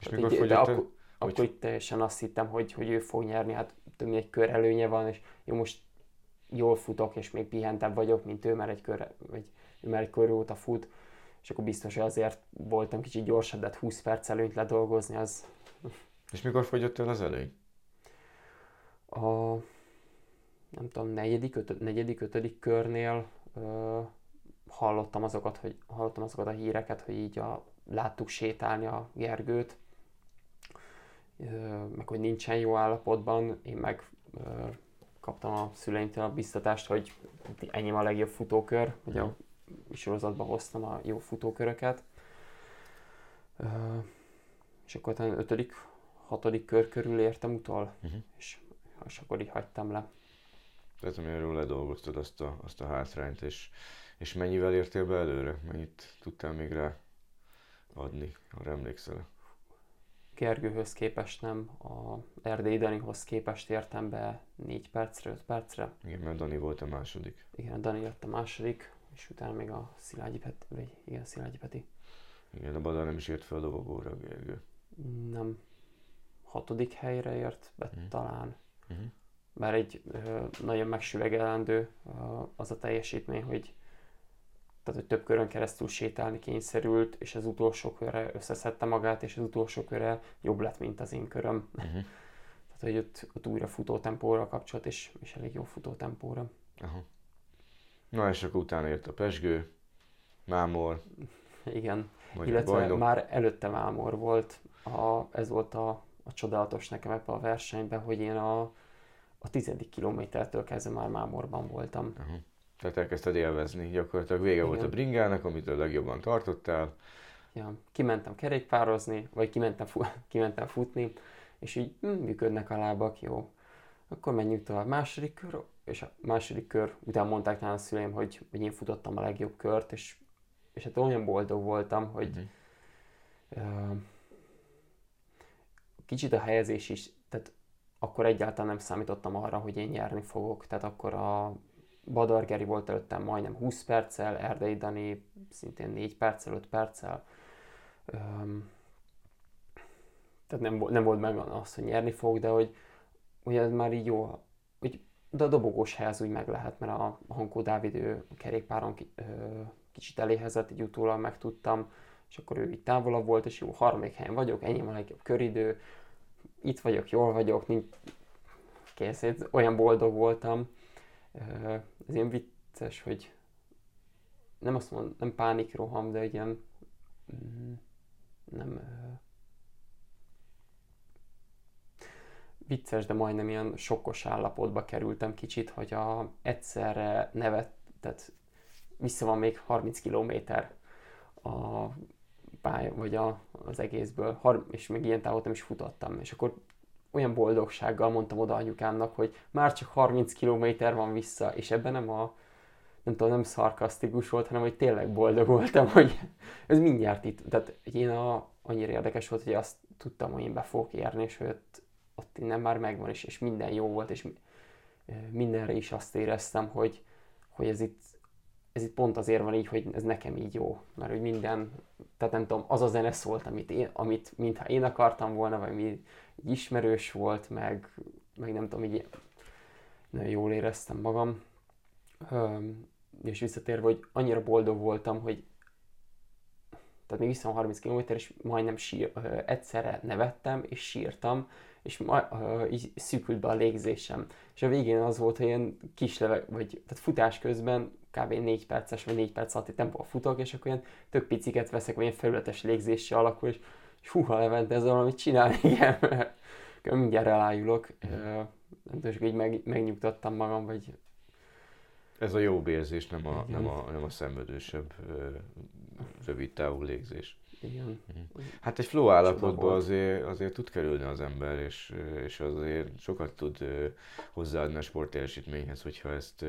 És mikor így, de akkor, hogy... akkor itt teljesen azt hittem, hogy, hogy ő fog nyerni, hát több egy kör előnye van, és jó, most jól futok, és még pihentebb vagyok, mint ő, mert egy kör, vagy ő már egy kör óta fut, és akkor biztos, hogy azért voltam kicsit gyorsabb, de 20 hát perc előnyt ledolgozni, az... És mikor fogyott el az előny? A, nem tudom, negyedik, ötö, negyedik ötödik körnél ö, hallottam azokat, hogy hallottam azokat a híreket, hogy így a láttuk sétálni a Gergőt, meg hogy nincsen jó állapotban, én meg kaptam a szüleimtől a biztatást, hogy enyém a legjobb futókör, ugye a sorozatban hoztam a jó futóköröket. És akkor talán ötödik, hatodik kör körül értem utol, uh-huh. és, és akkor így hagytam le. Tehát amiről ledolgoztad azt a, azt a hátrányt, és, és mennyivel értél be előre? Mennyit tudtál még rá adni, arra emlékszel? Gergőhöz képest nem, a Erdély Danihoz képest értem be 4 percre, 5 percre. Igen, mert Dani volt a második. Igen, Dani lett a második, és utána még a Szilágyi Peti, vagy igen, Szilágyi Peti. Igen, a Badar nem is ért fel a dobogóra Gergő. Nem. Hatodik helyre ért be uh-huh. talán. Uh-huh. Bár egy ö, nagyon megsüvegelendő ö, az a teljesítmény, hogy tehát hogy több körön keresztül sétálni kényszerült, és az utolsó körre összeszedte magát, és az utolsó körre jobb lett, mint az én köröm. Uh-huh. Tehát, hogy ott, ott újra futótempóra kapcsolat, és, és elég jó futótempóra. Uh-huh. Na és akkor utána jött a Pesgő, Mámor. Igen, illetve bajnok. már előtte Mámor volt. A, ez volt a, a csodálatos nekem ebben a versenyben, hogy én a, a tizedik kilométertől kezdve már Mámorban voltam. Uh-huh. Tehát elkezdted élvezni. Gyakorlatilag vége Igen. volt a bringának, amit a legjobban tartottál. Ja, kimentem kerékpározni, vagy kimentem, fu- kimentem futni, és így hm, működnek a lábak, jó. Akkor menjünk tovább. Második kör, és a második kör után mondták nálam a szüleim, hogy, hogy én futottam a legjobb kört, és, és hát olyan boldog voltam, hogy uh-huh. uh, kicsit a helyezés is, tehát akkor egyáltalán nem számítottam arra, hogy én nyerni fogok, tehát akkor a Badar Geri volt előttem majdnem 20 perccel, Erdei Dani szintén 4 perccel, 5 perccel. Öm, tehát nem, nem volt meg az, hogy nyerni fog, de hogy, hogy ez már így jó, hogy de a dobogós hely az úgy meg lehet, mert a Hankó Dávid ő a kerékpáron ö, kicsit eléhezett, így utólag megtudtam, és akkor ő így távolabb volt, és jó, harmadik helyen vagyok, ennyi a legjobb köridő, itt vagyok, jól vagyok, nincs, kész, olyan boldog voltam, ez ilyen vicces, hogy nem azt mondom, nem pánikroham, de ilyen mm, nem vicces, de majdnem ilyen sokkos állapotba kerültem kicsit, hogy a, egyszerre nevet, tehát vissza van még 30 kilométer a pálya, vagy a, az egészből, har- és még ilyen távot nem is futottam. És akkor olyan boldogsággal mondtam oda anyukámnak, hogy már csak 30 kilométer van vissza, és ebben nem a, nem tudom, nem szarkasztikus volt, hanem hogy tényleg boldog voltam, hogy ez mindjárt itt. Tehát én a, annyira érdekes volt, hogy azt tudtam, hogy én be fogok érni, és hogy ott, ott innen már megvan, és, és minden jó volt, és mindenre is azt éreztem, hogy, hogy ez itt, ez itt pont azért van így, hogy ez nekem így jó. Mert hogy minden, tehát nem tudom, az a zene szólt, amit, én, amit mintha én akartam volna, vagy mi ismerős volt, meg, meg nem tudom, így nagyon jól éreztem magam. És visszatérve, hogy annyira boldog voltam, hogy tehát még vissza 30 km, és majdnem sír, egyszerre nevettem, és sírtam, és ma, így szűkült be a légzésem. És a végén az volt, hogy ilyen kis leveg, vagy tehát futás közben kb. 4 perces, vagy 4 perc alatti tempóval futok, és akkor ilyen tök piciket veszek, vagy ilyen felületes légzéssel alakul, és, és húha Levente, ezzel valamit csinálni, igen, mert mindjárt elájulok. Uh, nem tudom, így meg, megnyugtattam magam, vagy ez a jó érzés, nem a, nem a, nem a szenvedősebb, rövid távú légzés. Igen. Mhm. Hát egy flow állapotban azért, azért tud kerülni az ember, és, és azért sokat tud hozzáadni a sportteljesítményhez, hogyha ezt,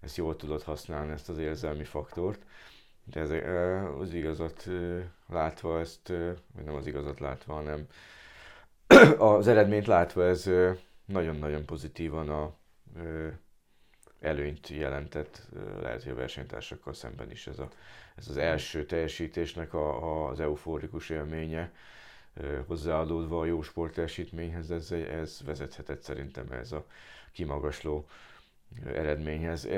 ezt jól tudod használni, ezt az érzelmi faktort. De ez, az igazat látva ezt, vagy nem az igazat látva, hanem az eredményt látva ez nagyon-nagyon pozitívan a előnyt jelentett, lehet, hogy a versenytársakkal szemben is ez, a, ez az első teljesítésnek a, az euforikus élménye hozzáadódva a jó sportteljesítményhez, ez, ez vezethetett szerintem ez a kimagasló eredményhez.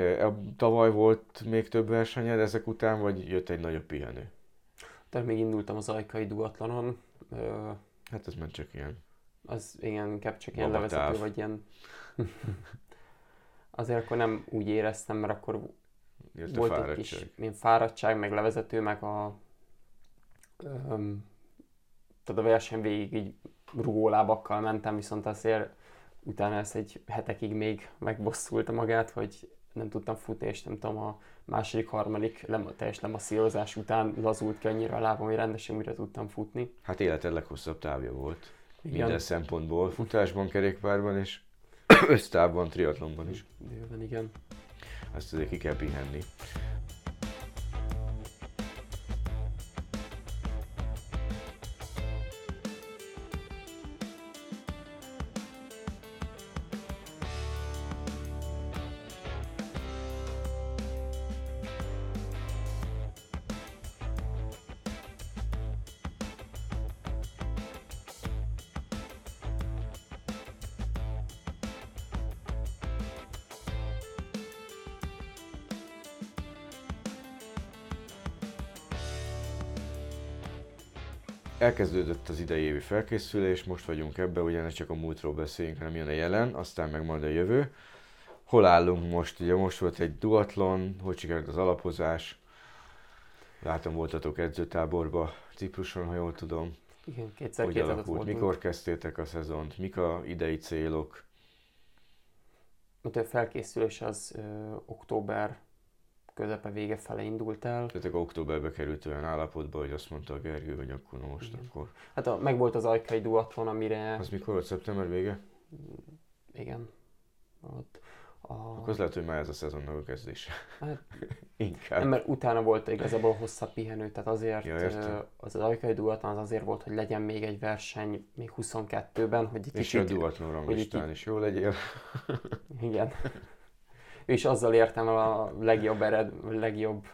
Tavaly volt még több versenyed ezek után, vagy jött egy nagyobb pihenő? Tehát még indultam az ajkai duatlanon. Hát ez már csak ilyen. Az igen, inkább csak ilyen levezető, vagy ilyen azért akkor nem úgy éreztem, mert akkor Jött volt egy kis ilyen fáradtság, meg levezető, meg a öm, tehát a verseny végig így rugólábakkal mentem, viszont azért utána ezt egy hetekig még megbosszulta magát, hogy nem tudtam futni, és nem tudom, a második, harmadik lem, teljes lemasszírozás után lazult ki annyira a lábam, hogy rendesen újra tudtam futni. Hát életed leghosszabb távja volt. Igen. Minden szempontból. Futásban, kerékpárban és Össztávban, triatlonban is. Bőven, igen. Ezt azért ki kell pihenni. Elkezdődött az idei évi felkészülés, most vagyunk ebbe, ugye ne csak a múltról beszéljünk, hanem jön a jelen, aztán meg majd a jövő. Hol állunk most? Ugye most volt egy duatlon, hogy sikerült az alapozás? Látom, voltatok edzőtáborba Cipruson, ha jól tudom. Igen, kétszer Hogy alakult? Mikor kezdtétek a szezont? Mik a idei célok? A felkészülés az ö, október közepe vége fele indult el. Tehát akkor októberbe került olyan állapotba, hogy azt mondta a Gergő, hogy akkor most Igen. akkor. Hát a, meg volt az ajkai duatlon, amire... Az mikor volt? Szeptember vége? Igen. Ott a... Akkor az lehet, hogy már ez a szezonnak a kezdése. Hát, Inkább. Nem, mert utána volt igazából hosszabb pihenő, tehát azért ja, az, az ajkai duatlon az azért volt, hogy legyen még egy verseny még 22-ben, hogy egy És kicsit... És a duatlon ranglistán is jó legyél. Igen és azzal értem el a legjobb ered, legjobb,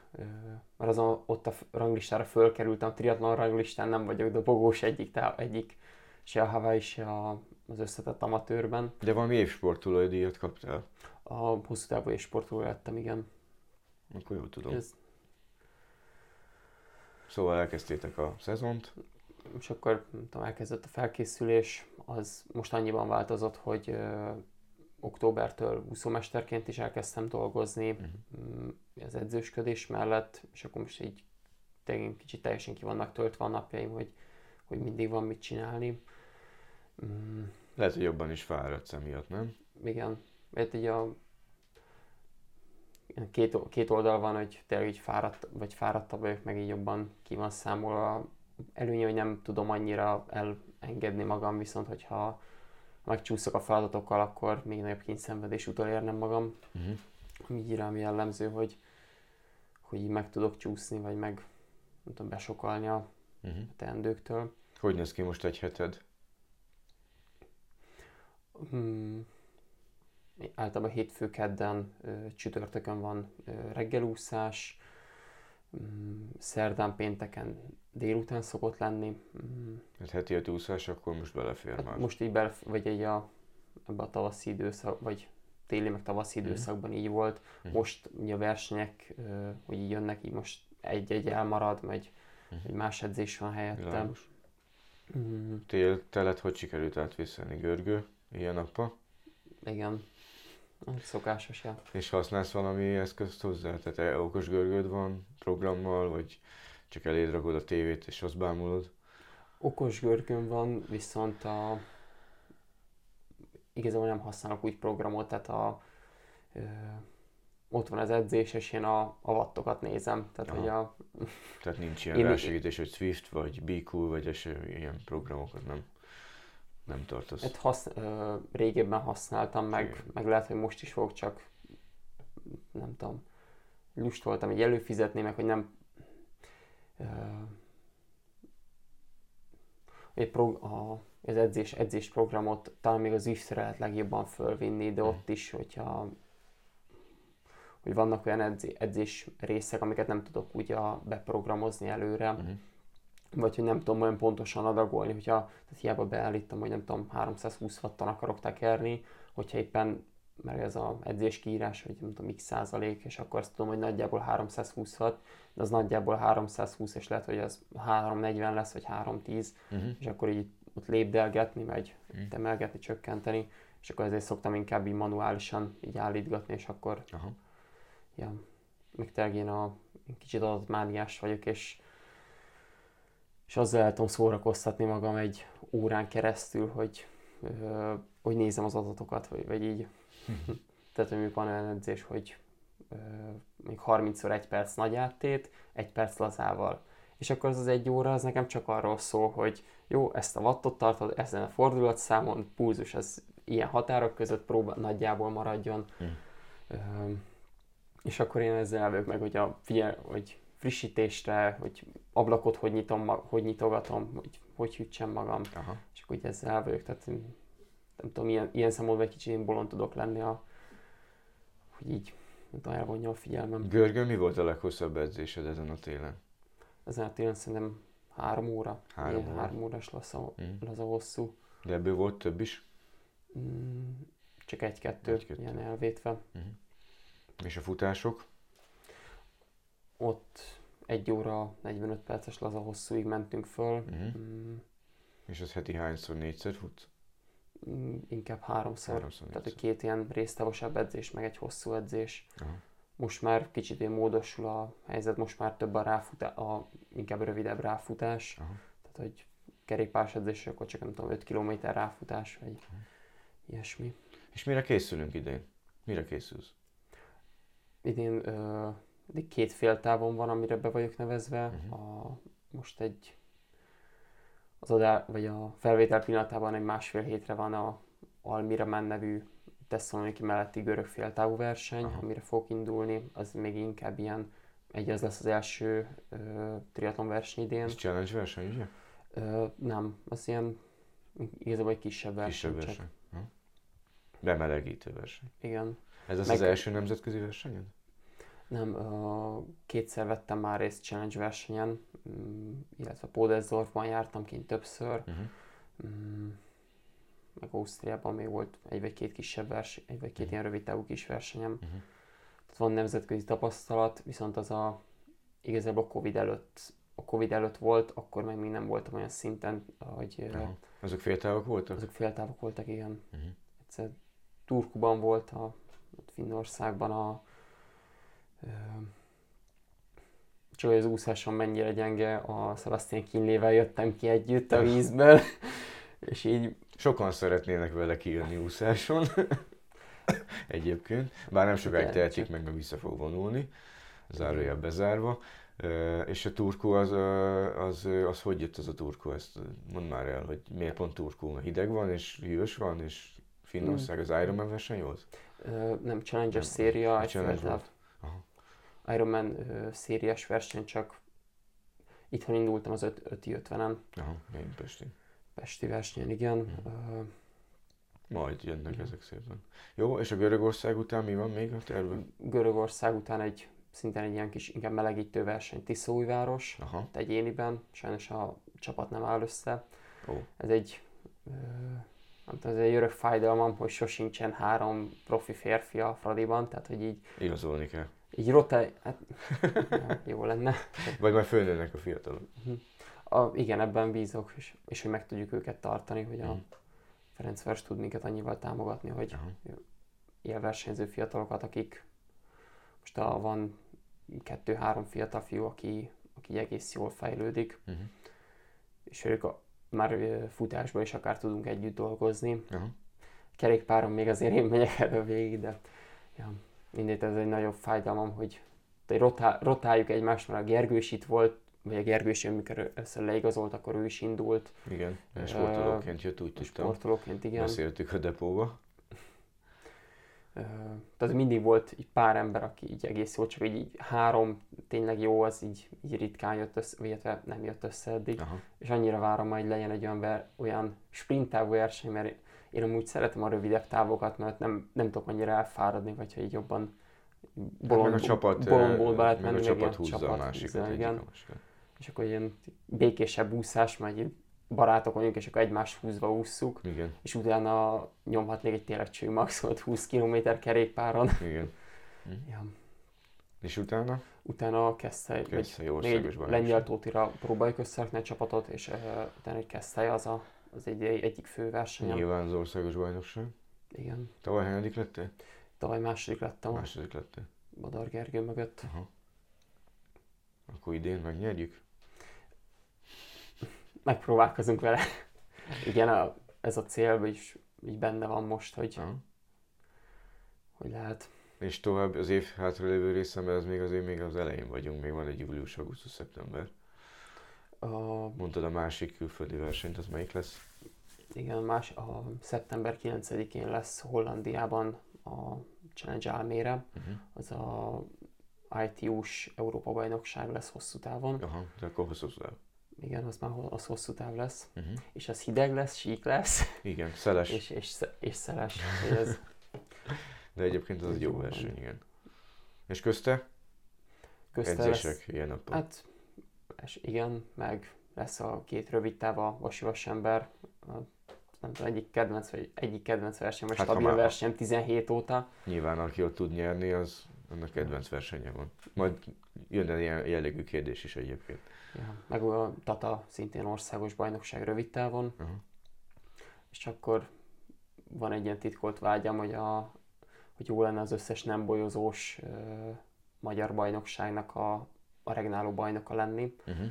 mert azon ott a ranglistára fölkerültem, a triatlon ranglistán nem vagyok dobogós egyik, tá, egyik se a Hawaii, se a, az összetett amatőrben. De valami évsportolói díjat kaptál? A hosszú távú évsportoló lettem, igen. Akkor jól tudom. Ez... Szóval elkezdtétek a szezont. És akkor tudom, elkezdett a felkészülés, az most annyiban változott, hogy októbertől úszómesterként is elkezdtem dolgozni uh-huh. az edzősködés mellett, és akkor most így tényleg kicsit teljesen ki vannak töltve a napjaim, hogy, hogy mindig van mit csinálni. Mm. Lehet, hogy jobban is fáradsz emiatt, nem? Igen. Mert így a két, két oldal van, hogy tényleg így fáradt, vagy fáradtabb vagyok, meg így jobban ki van számolva. Előnye, hogy nem tudom annyira elengedni magam, viszont hogyha megcsúszok a feladatokkal, akkor még nagyobb kényszenvedés utolérnem magam. Uh-huh. Ami így rám jellemző, hogy, hogy így meg tudok csúszni, vagy meg nem tudom, besokalni a uh-huh. teendőktől. Hogy néz ki most egy heted? Hmm. Általában hétfő, kedden, csütörtökön van reggelúszás. Szerdán, pénteken délután szokott lenni. Hmm. Hát heti a úszás, akkor most belefér hát már. Most így belef- vagy egy a, ebbe a tavaszi időszak, vagy téli meg tavaszi uh-huh. időszakban így volt. Uh-huh. Most ugye a versenyek, hogy így jönnek, így most egy-egy elmarad, megy, uh-huh. egy más edzés van helyettem. Mm. Tél, telet hogy sikerült átvészelni? Görgő, ilyen nappa? Igen. Szokásos, ja. És használsz valami eszközt hozzá? Tehát e, okos görgőd van programmal, vagy csak eléd rakod a tévét és azt bámulod? Okos görgőm van, viszont a... igazából nem használok úgy programot, tehát a... Ö, ott van az edzés, és én a, a wattokat nézem. Tehát, hogy a... Tehát nincs ilyen rásegítés, hogy Swift, vagy Cool, vagy ilyen programokat nem, nem tartasz. Hát hasz, ö, régebben használtam, meg, meg lehet, hogy most is fogok, csak nem tudom, lust voltam így előfizetni, meg hogy nem ö, egy prog- a, az edzés, edzés programot talán még az ügyszerre lehet legjobban fölvinni, de hm. ott is, hogyha hogy vannak olyan edzés, edzés részek, amiket nem tudok úgy a, beprogramozni előre, uh-huh. Vagy hogy nem tudom olyan pontosan adagolni, hogyha tehát hiába beállítom, hogy nem tudom, 320 watton akarok tekerni, hogyha éppen mert ez az edzés kiírás, hogy nem tudom, x százalék, és akkor azt tudom, hogy nagyjából 320 watt, de az nagyjából 320, és lehet, hogy az 340 lesz, vagy 310, uh-huh. és akkor így ott lépdelgetni, vagy uh-huh. emelgetni, csökkenteni, és akkor ezért szoktam inkább így manuálisan így állítgatni, és akkor uh-huh ja, meg tényleg én a kicsit adatmániás vagyok, és, és azzal el tudom szórakoztatni magam egy órán keresztül, hogy, ö, hogy nézem az adatokat, vagy, vagy így. Tehát, hogy van olyan edzés, hogy ö, még 30-szor egy perc nagy áttét, egy perc lazával. És akkor az az egy óra, az nekem csak arról szól, hogy jó, ezt a wattot tartod, ezen a fordulatszámon, pulzus az ilyen határok között próbál nagyjából maradjon. Mm. Ö, és akkor én ezzel elvők meg, hogy, a, figyel, hogy frissítésre, hogy ablakot hogy nyitom, hogy nyitogatom, hogy hogy hűtsem magam, Aha. és akkor ezzel elvők, tehát nem tudom, ilyen, ilyen szempontból egy kicsit bolond tudok lenni, a, hogy így nem tudom, elvonja a figyelmem. Görgő, mi volt a leghosszabb edzésed ezen a télen? Ezen a télen szerintem három óra. Három, óra. három órás lesz a, mm. lesz a hosszú. De ebből volt több is? Mm, csak egy-kettő, egy-kettő. ilyen elvétve. Mm. És a futások? Ott egy óra, 45 perces laza hosszúig mentünk föl. Uh-huh. Mm. És az heti hányszor, négyszer fut? Mm, inkább háromszor. háromszor Tehát, hogy két ilyen résztavosabb edzés, meg egy hosszú edzés. Uh-huh. Most már kicsit én módosul a helyzet, most már több a ráfutás, a, inkább rövidebb ráfutás. Uh-huh. Tehát, hogy kerékpárs edzés, akkor csak nem tudom, 5 km ráfutás, vagy uh-huh. ilyesmi. És mire készülünk idén? Mire készülsz? idén uh, két fél távon van, amire be vagyok nevezve. Uh-huh. A, most egy az adá, vagy a felvétel pillanatában egy másfél hétre van a Almira nevű Tesszaloniki melletti görög féltávú verseny, uh-huh. amire fog indulni, az még inkább ilyen, egy ez lesz az első uh, triatlon verseny idén. Ez challenge verseny, ugye? Uh, nem, az ilyen igazából egy kisebb verseny. Kisebb verseny. Bemelegítő verseny. Igen. Ez az Meg... az első nemzetközi versenyed? Nem, uh, kétszer vettem már részt challenge versenyen, um, illetve Podesdorfban jártam kint többször, uh-huh. um, meg Ausztriában még volt egy vagy két kisebb verseny, egy vagy két uh-huh. ilyen rövid távú kis versenyem. Uh-huh. Tehát van nemzetközi tapasztalat, viszont az a igazából a Covid előtt a Covid előtt volt, akkor meg még nem voltam olyan szinten, hogy... Uh-huh. Azok féltávok voltak? Azok féltávok voltak, igen. Uh-huh. Egyszer Turkuban volt a Finnországban a csak hogy az úszáson mennyire gyenge, a Sebastian Kinlével jöttem ki együtt a vízből, és így... Sokan szeretnének vele kijönni úszáson. Egyébként, bár nem sokáig tehetik meg, mert vissza fog vonulni, zárójel bezárva. És a Turkó az, az, az, hogy jött az a Turkó? Ezt mondd már el, hogy miért pont Turkó? Hideg van, és hűvös van, és Finnország az Ironman verseny volt? Nem, Challenger széria, egy Challenger Ironman szériás verseny, csak itthon indultam az 5-50-en. Aha, én Pesti. Pesti versenyen, igen. Uh, majd jönnek igen. ezek szépen. Jó, és a Görögország után mi van még a tervben? Görögország után egy szintén egy ilyen kis inkább melegítő verseny Tiszaújváros, Aha. egyéniben, sajnos a csapat nem áll össze. Oh. Ez egy, ez egy örök fájdalmam, hogy sosincsen három profi férfi a Fradiban, tehát hogy így... Igazolni kell. Így rotál, hát jó lenne. Vagy majd fölnőnek a fiatalok. Mhm. A, igen, ebben bízok, és, és hogy meg tudjuk őket tartani, hogy a mm. Ferencváros tud minket annyival támogatni, hogy uh-huh. ilyen versenyző fiatalokat, akik most a, van kettő-három fiatal fiú, aki, aki egész jól fejlődik, uh-huh. és ők a, már futásban is akár tudunk együtt dolgozni. Uh-huh. Kerékpáron még azért én megyek elő végig, de ja, mindegy, ez egy nagyobb fájdalmam, hogy rotál, rotáljuk egymást, mert a Gergős itt volt, vagy a Gergős, amikor össze leigazolt, akkor ő is indult. Igen, sportolóként jött, úgy tudtam. Sportolóként, igen. Beszéltük a depóba tehát mindig volt egy pár ember, aki így egész jó, csak így, így három tényleg jó, az így, így ritkán jött össze, illetve nem jött össze eddig. Aha. És annyira várom majd legyen egy olyan, ver, olyan sprint távú verseny, mert én amúgy szeretem a rövidebb távokat, mert nem, nem tudok annyira elfáradni, vagy hogy jobban bolond, hát meg a csapat, bolondból lehet menni. Meg a csapat húzza a másikat. Igen. És akkor ilyen békésebb úszás, majd barátok vagyunk, és akkor egymást húzva ússzuk. Igen. És utána nyomhatnék egy tényleg maximalt 20 km kerékpáron. Igen. Hm. Ja. És utána? Utána Keszthely, Keszthely vagy még egy lengyel tótira próbáljuk összerakni a csapatot, és uh, utána egy Keszthely az, a, az egy, egyik fő verseny. Nyilván az országos bajnokság. Igen. Tavaly hanyadik lettél? Tavaly második lettem. Második lettél. Badar Gergő mögött. Aha. Akkor idén megnyerjük? Megpróbálkozunk vele. Igen, a, ez a cél is így benne van most, hogy, uh-huh. hogy lehet. És tovább az év hátralévő része, mert az még azért még az elején vagyunk, még van egy július, augusztus, szeptember. A... Mondtad a másik külföldi versenyt, az melyik lesz? Igen, más, a szeptember 9-én lesz Hollandiában a Challenge Almere, uh-huh. az a ITU-s Európa bajnokság lesz hosszú távon. Aha, de akkor hosszú távon igen, az már az hosszú táv lesz, uh-huh. és az hideg lesz, sík lesz. Igen, szeles. És, és, és szeles. Ez... De egyébként az egy jó verseny, igen. És közte? Közte Edzések lesz, ilyen napon. Hát, és igen, meg lesz a két rövid táv, a Vasi Vasember, nem tudom, egyik kedvenc, vagy egyik kedvenc verseny, most hát, stabil verseny 17 óta. Nyilván, aki ott tud nyerni, az annak kedvenc versenye van. Majd jön ilyen jellegű kérdés is egyébként. Ja, meg a Tata szintén országos bajnokság rövid távon. Uh-huh. És akkor van egy ilyen titkolt vágyam, hogy, a, hogy jó lenne az összes nem bolyozós uh, magyar bajnokságnak a, a regnáló bajnoka lenni. Uh-huh.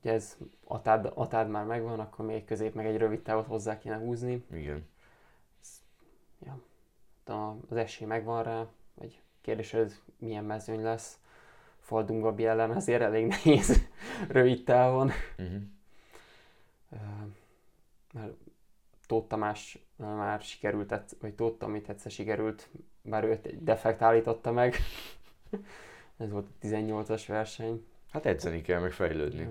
Ugye ez atád, atád már megvan, akkor még közép meg egy rövid távot hozzá kéne húzni. Igen. Ez, ja, az esély megvan rá, vagy kérdés, hogy milyen mezőny lesz. Faldungabi ellen azért elég nehéz rövid távon. Uh-huh. Mert Tóth Tamás már sikerült, vagy Tóth amit egyszer sikerült, bár őt egy defekt állította meg. Ez volt a 18-as verseny. Hát edzeni kell, meg fejlődni.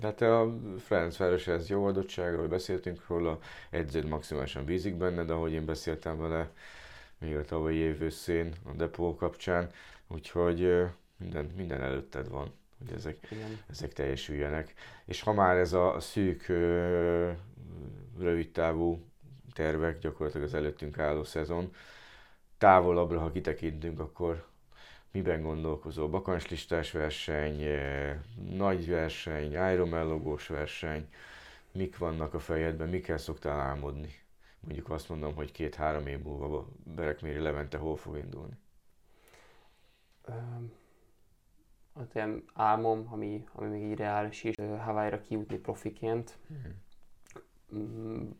Tehát a Ferencváros ez jó adottságról beszéltünk róla, edződ maximálisan bízik benne, de ahogy én beszéltem vele még a tavalyi év őszén a depó kapcsán, úgyhogy minden, minden előtted van, hogy ezek, Igen. ezek teljesüljenek. És ha már ez a szűk, rövidtávú tervek, gyakorlatilag az előttünk álló szezon, távolabbra, ha kitekintünk, akkor miben gondolkozol? Bakancslistás verseny, nagy verseny, Ironman logós verseny, mik vannak a fejedben, mikkel szoktál álmodni? Mondjuk azt mondom, hogy két-három év múlva Berekméri Levente hol fog indulni? Um az ilyen álmom, ami, ami még így reális is, Hawaii-ra kijutni profiként. Mm-hmm.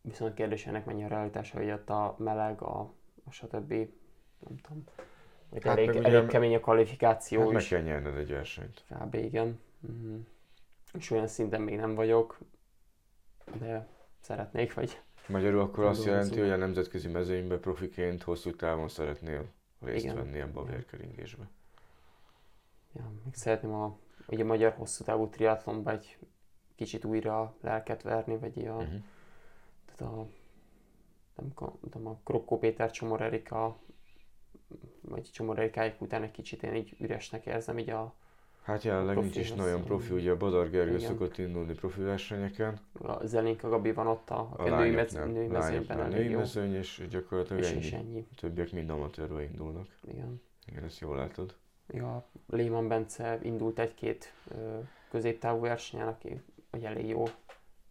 Viszont kérdés ennek mennyi a realitása, hogy ott a meleg, a, stb. Nem tudom. Hát elég, meg ugye- elég kemény a kvalifikáció Hát meg is. kell nyerned egy versenyt. Kb. igen. Mm. És olyan szinten még nem vagyok, de szeretnék, vagy Magyarul akkor azt jelenti, hogy a nemzetközi mezőnybe profiként hosszú távon szeretnél részt Igen. venni ebbe a vérkeringésbe. Ja, még szeretném a, ugye a magyar hosszú távú triatlonba egy kicsit újra lelket verni, vagy a, Uh-huh. tehát a nem, nem a Krokkó Péter Csomor Erika, vagy Csomor Erikáik után egy kicsit én így üresnek érzem így a, Hát jelenleg nincs is nagyon profi, ugye a Badar Gergő Igen. szokott indulni profi versenyeken, a Zelinka Gabi van ott, a, a a női, mez, női mezőnyben elég női mezőny, és gyakorlatilag És, ennyi. ennyi. A többiek mind amatőrbe indulnak. Igen. Igen, ezt jól látod. Még a Lehmann Bence indult egy-két középtávú versenyen, aki egy elég jó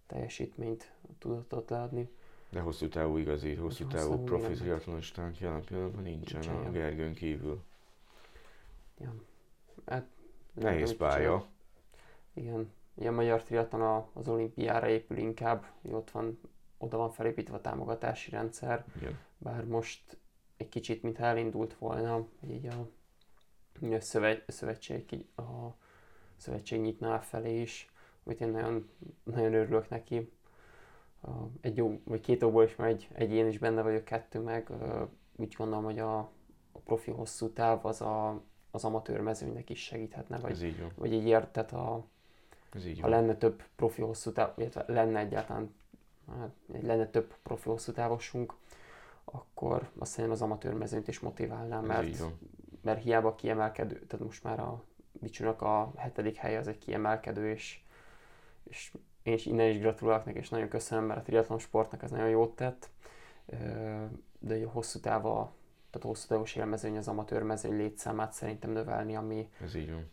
teljesítményt tudott ott leadni. De hosszú távú igazi, hosszú Hosszú távú távú, profi triatlonistánk jelen pillanatban nincsen Nincsen, a ja. Gergőn kívül. Ja. Hát, Nehéz pálya. csinál. Igen. Ugye a magyar triatlon az olimpiára épül inkább, ott van, oda van felépítve a támogatási rendszer, Igen. bár most egy kicsit, mintha elindult volna, így a, szövet, szövetség, a szövetség nyitná felé is, amit én nagyon, nagyon örülök neki. Egy jó, vagy két okból is, mert egy, én is benne vagyok, kettő meg. Úgy gondolom, hogy a, a profi hosszú táv az a, az amatőr mezőnynek is segíthetne, vagy, Ez így vagy egy ért, tehát a, Ez így ha lenne több profi hosszú táv, illetve lenne egyáltalán, hát, lenne több profi hosszú távosunk, akkor azt hiszem az amatőr mezőnyt is motiválná, Ez mert, így. Mert hiába kiemelkedő, tehát most már a Bicsúnak a hetedik hely az egy kiemelkedő, és, és én is innen is gratulálok neki, és nagyon köszönöm, mert a triatlon sportnak ez nagyon jót tett, de a hosszú táva, tehát a hosszú távos élmezőny az amatőr mezőny létszámát szerintem növelni, ami, Ez így van.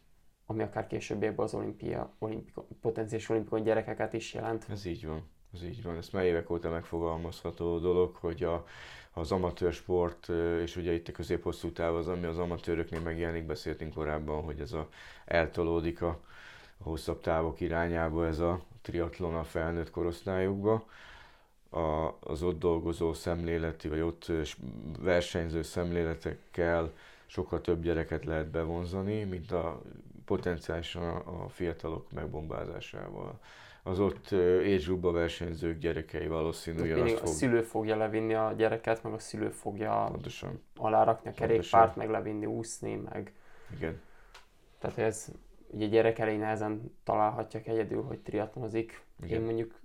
ami akár későbbiekben az olimpia, olimpiko, potenciális olimpikon gyerekeket is jelent. Ez így van. Ez így van. Ez már évek óta megfogalmazható dolog, hogy a, az amatőr sport, ö, és ugye itt a közép-hosszú táv az, ami az amatőröknél megjelenik, beszéltünk korábban, hogy ez a eltolódik a, a hosszabb távok irányába ez a triatlon a felnőtt korosztályokba. A, az ott dolgozó szemléleti, vagy ott versenyző szemléletekkel sokkal több gyereket lehet bevonzani, mint a potenciálisan a fiatalok megbombázásával az ott age versenyzők gyerekei valószínű Tehát ugyanazt mindig a fog... szülő fogja levinni a gyereket, meg a szülő fogja Pontosan, alárakni a kerékpárt, meg levinni, úszni, meg igen. Tehát ez ugye gyerek elég nehezen találhatják egyedül, hogy triatlonozik. Igen. Én mondjuk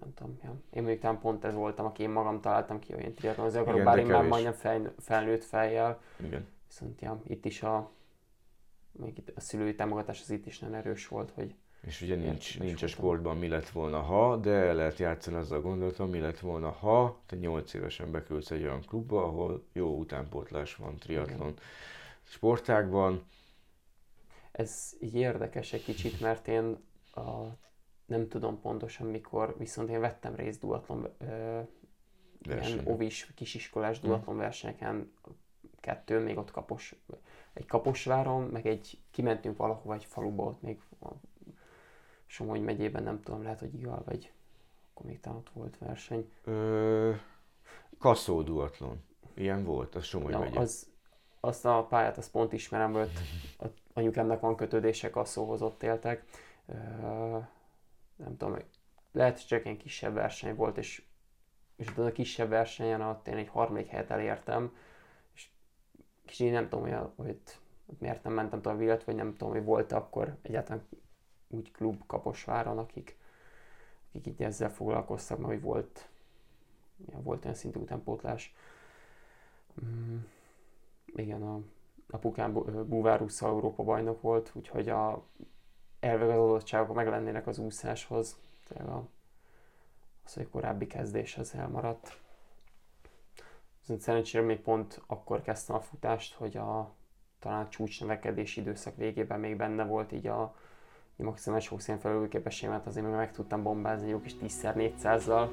nem tudom, ja. én mondjuk talán pont ez voltam, aki én magam találtam ki, hogy én triatlonozni akarok, Igen, bár én már majdnem fel, felnőtt fejjel, Igen. viszont ja, itt is a, még itt a szülői támogatás az itt is nagyon erős volt, hogy És ugye nincs, nincs a sportban mi lett volna ha, de lehet játszani azzal a gondolatom, mi lett volna ha te 8 évesen beküldsz egy olyan klubba, ahol jó utánpótlás van triatlon sportágban. ez így érdekes egy kicsit, mert én a, nem tudom pontosan mikor, viszont én vettem részt duatlon ö, ilyen ovis, kisiskolás Hm. duatlon versenyeken, kettő, még ott kapos, egy Kaposváron, meg egy, kimentünk valahova egy faluba, ott még Somogy megyében, nem tudom, lehet, hogy Igal, vagy akkor még talán ott volt verseny. Ö, Kaszó duatlon. Ilyen volt, az Somogy Na, megye. az, azt a pályát, azt pont ismerem, mert a anyukámnak van kötődése Kasszóhoz, ott éltek. Ö, nem tudom, lehet, hogy csak egy kisebb verseny volt, és, és ott a kisebb versenyen ott én egy harmadik helyet elértem, és kicsit nem tudom, hogy, hogy ott- ott miért nem mentem tovább, illetve nem tudom, hogy volt akkor egyáltalán úgy klub Kaposváron, akik, akik így ezzel foglalkoztak, mert volt, ja, volt olyan szintű utánpótlás. Mm, igen, a apukám Búvárussza Európa bajnok volt, úgyhogy a elveg az adottságok meg lennének az úszáshoz. Tehát a, az, hogy korábbi kezdéshez elmaradt. Viszont szerencsére még pont akkor kezdtem a futást, hogy a talán a csúcsnövekedési időszak végében még benne volt így a maximális hosszén felülő képességemet, azért meg tudtam bombázni jó kis 10x400-zal.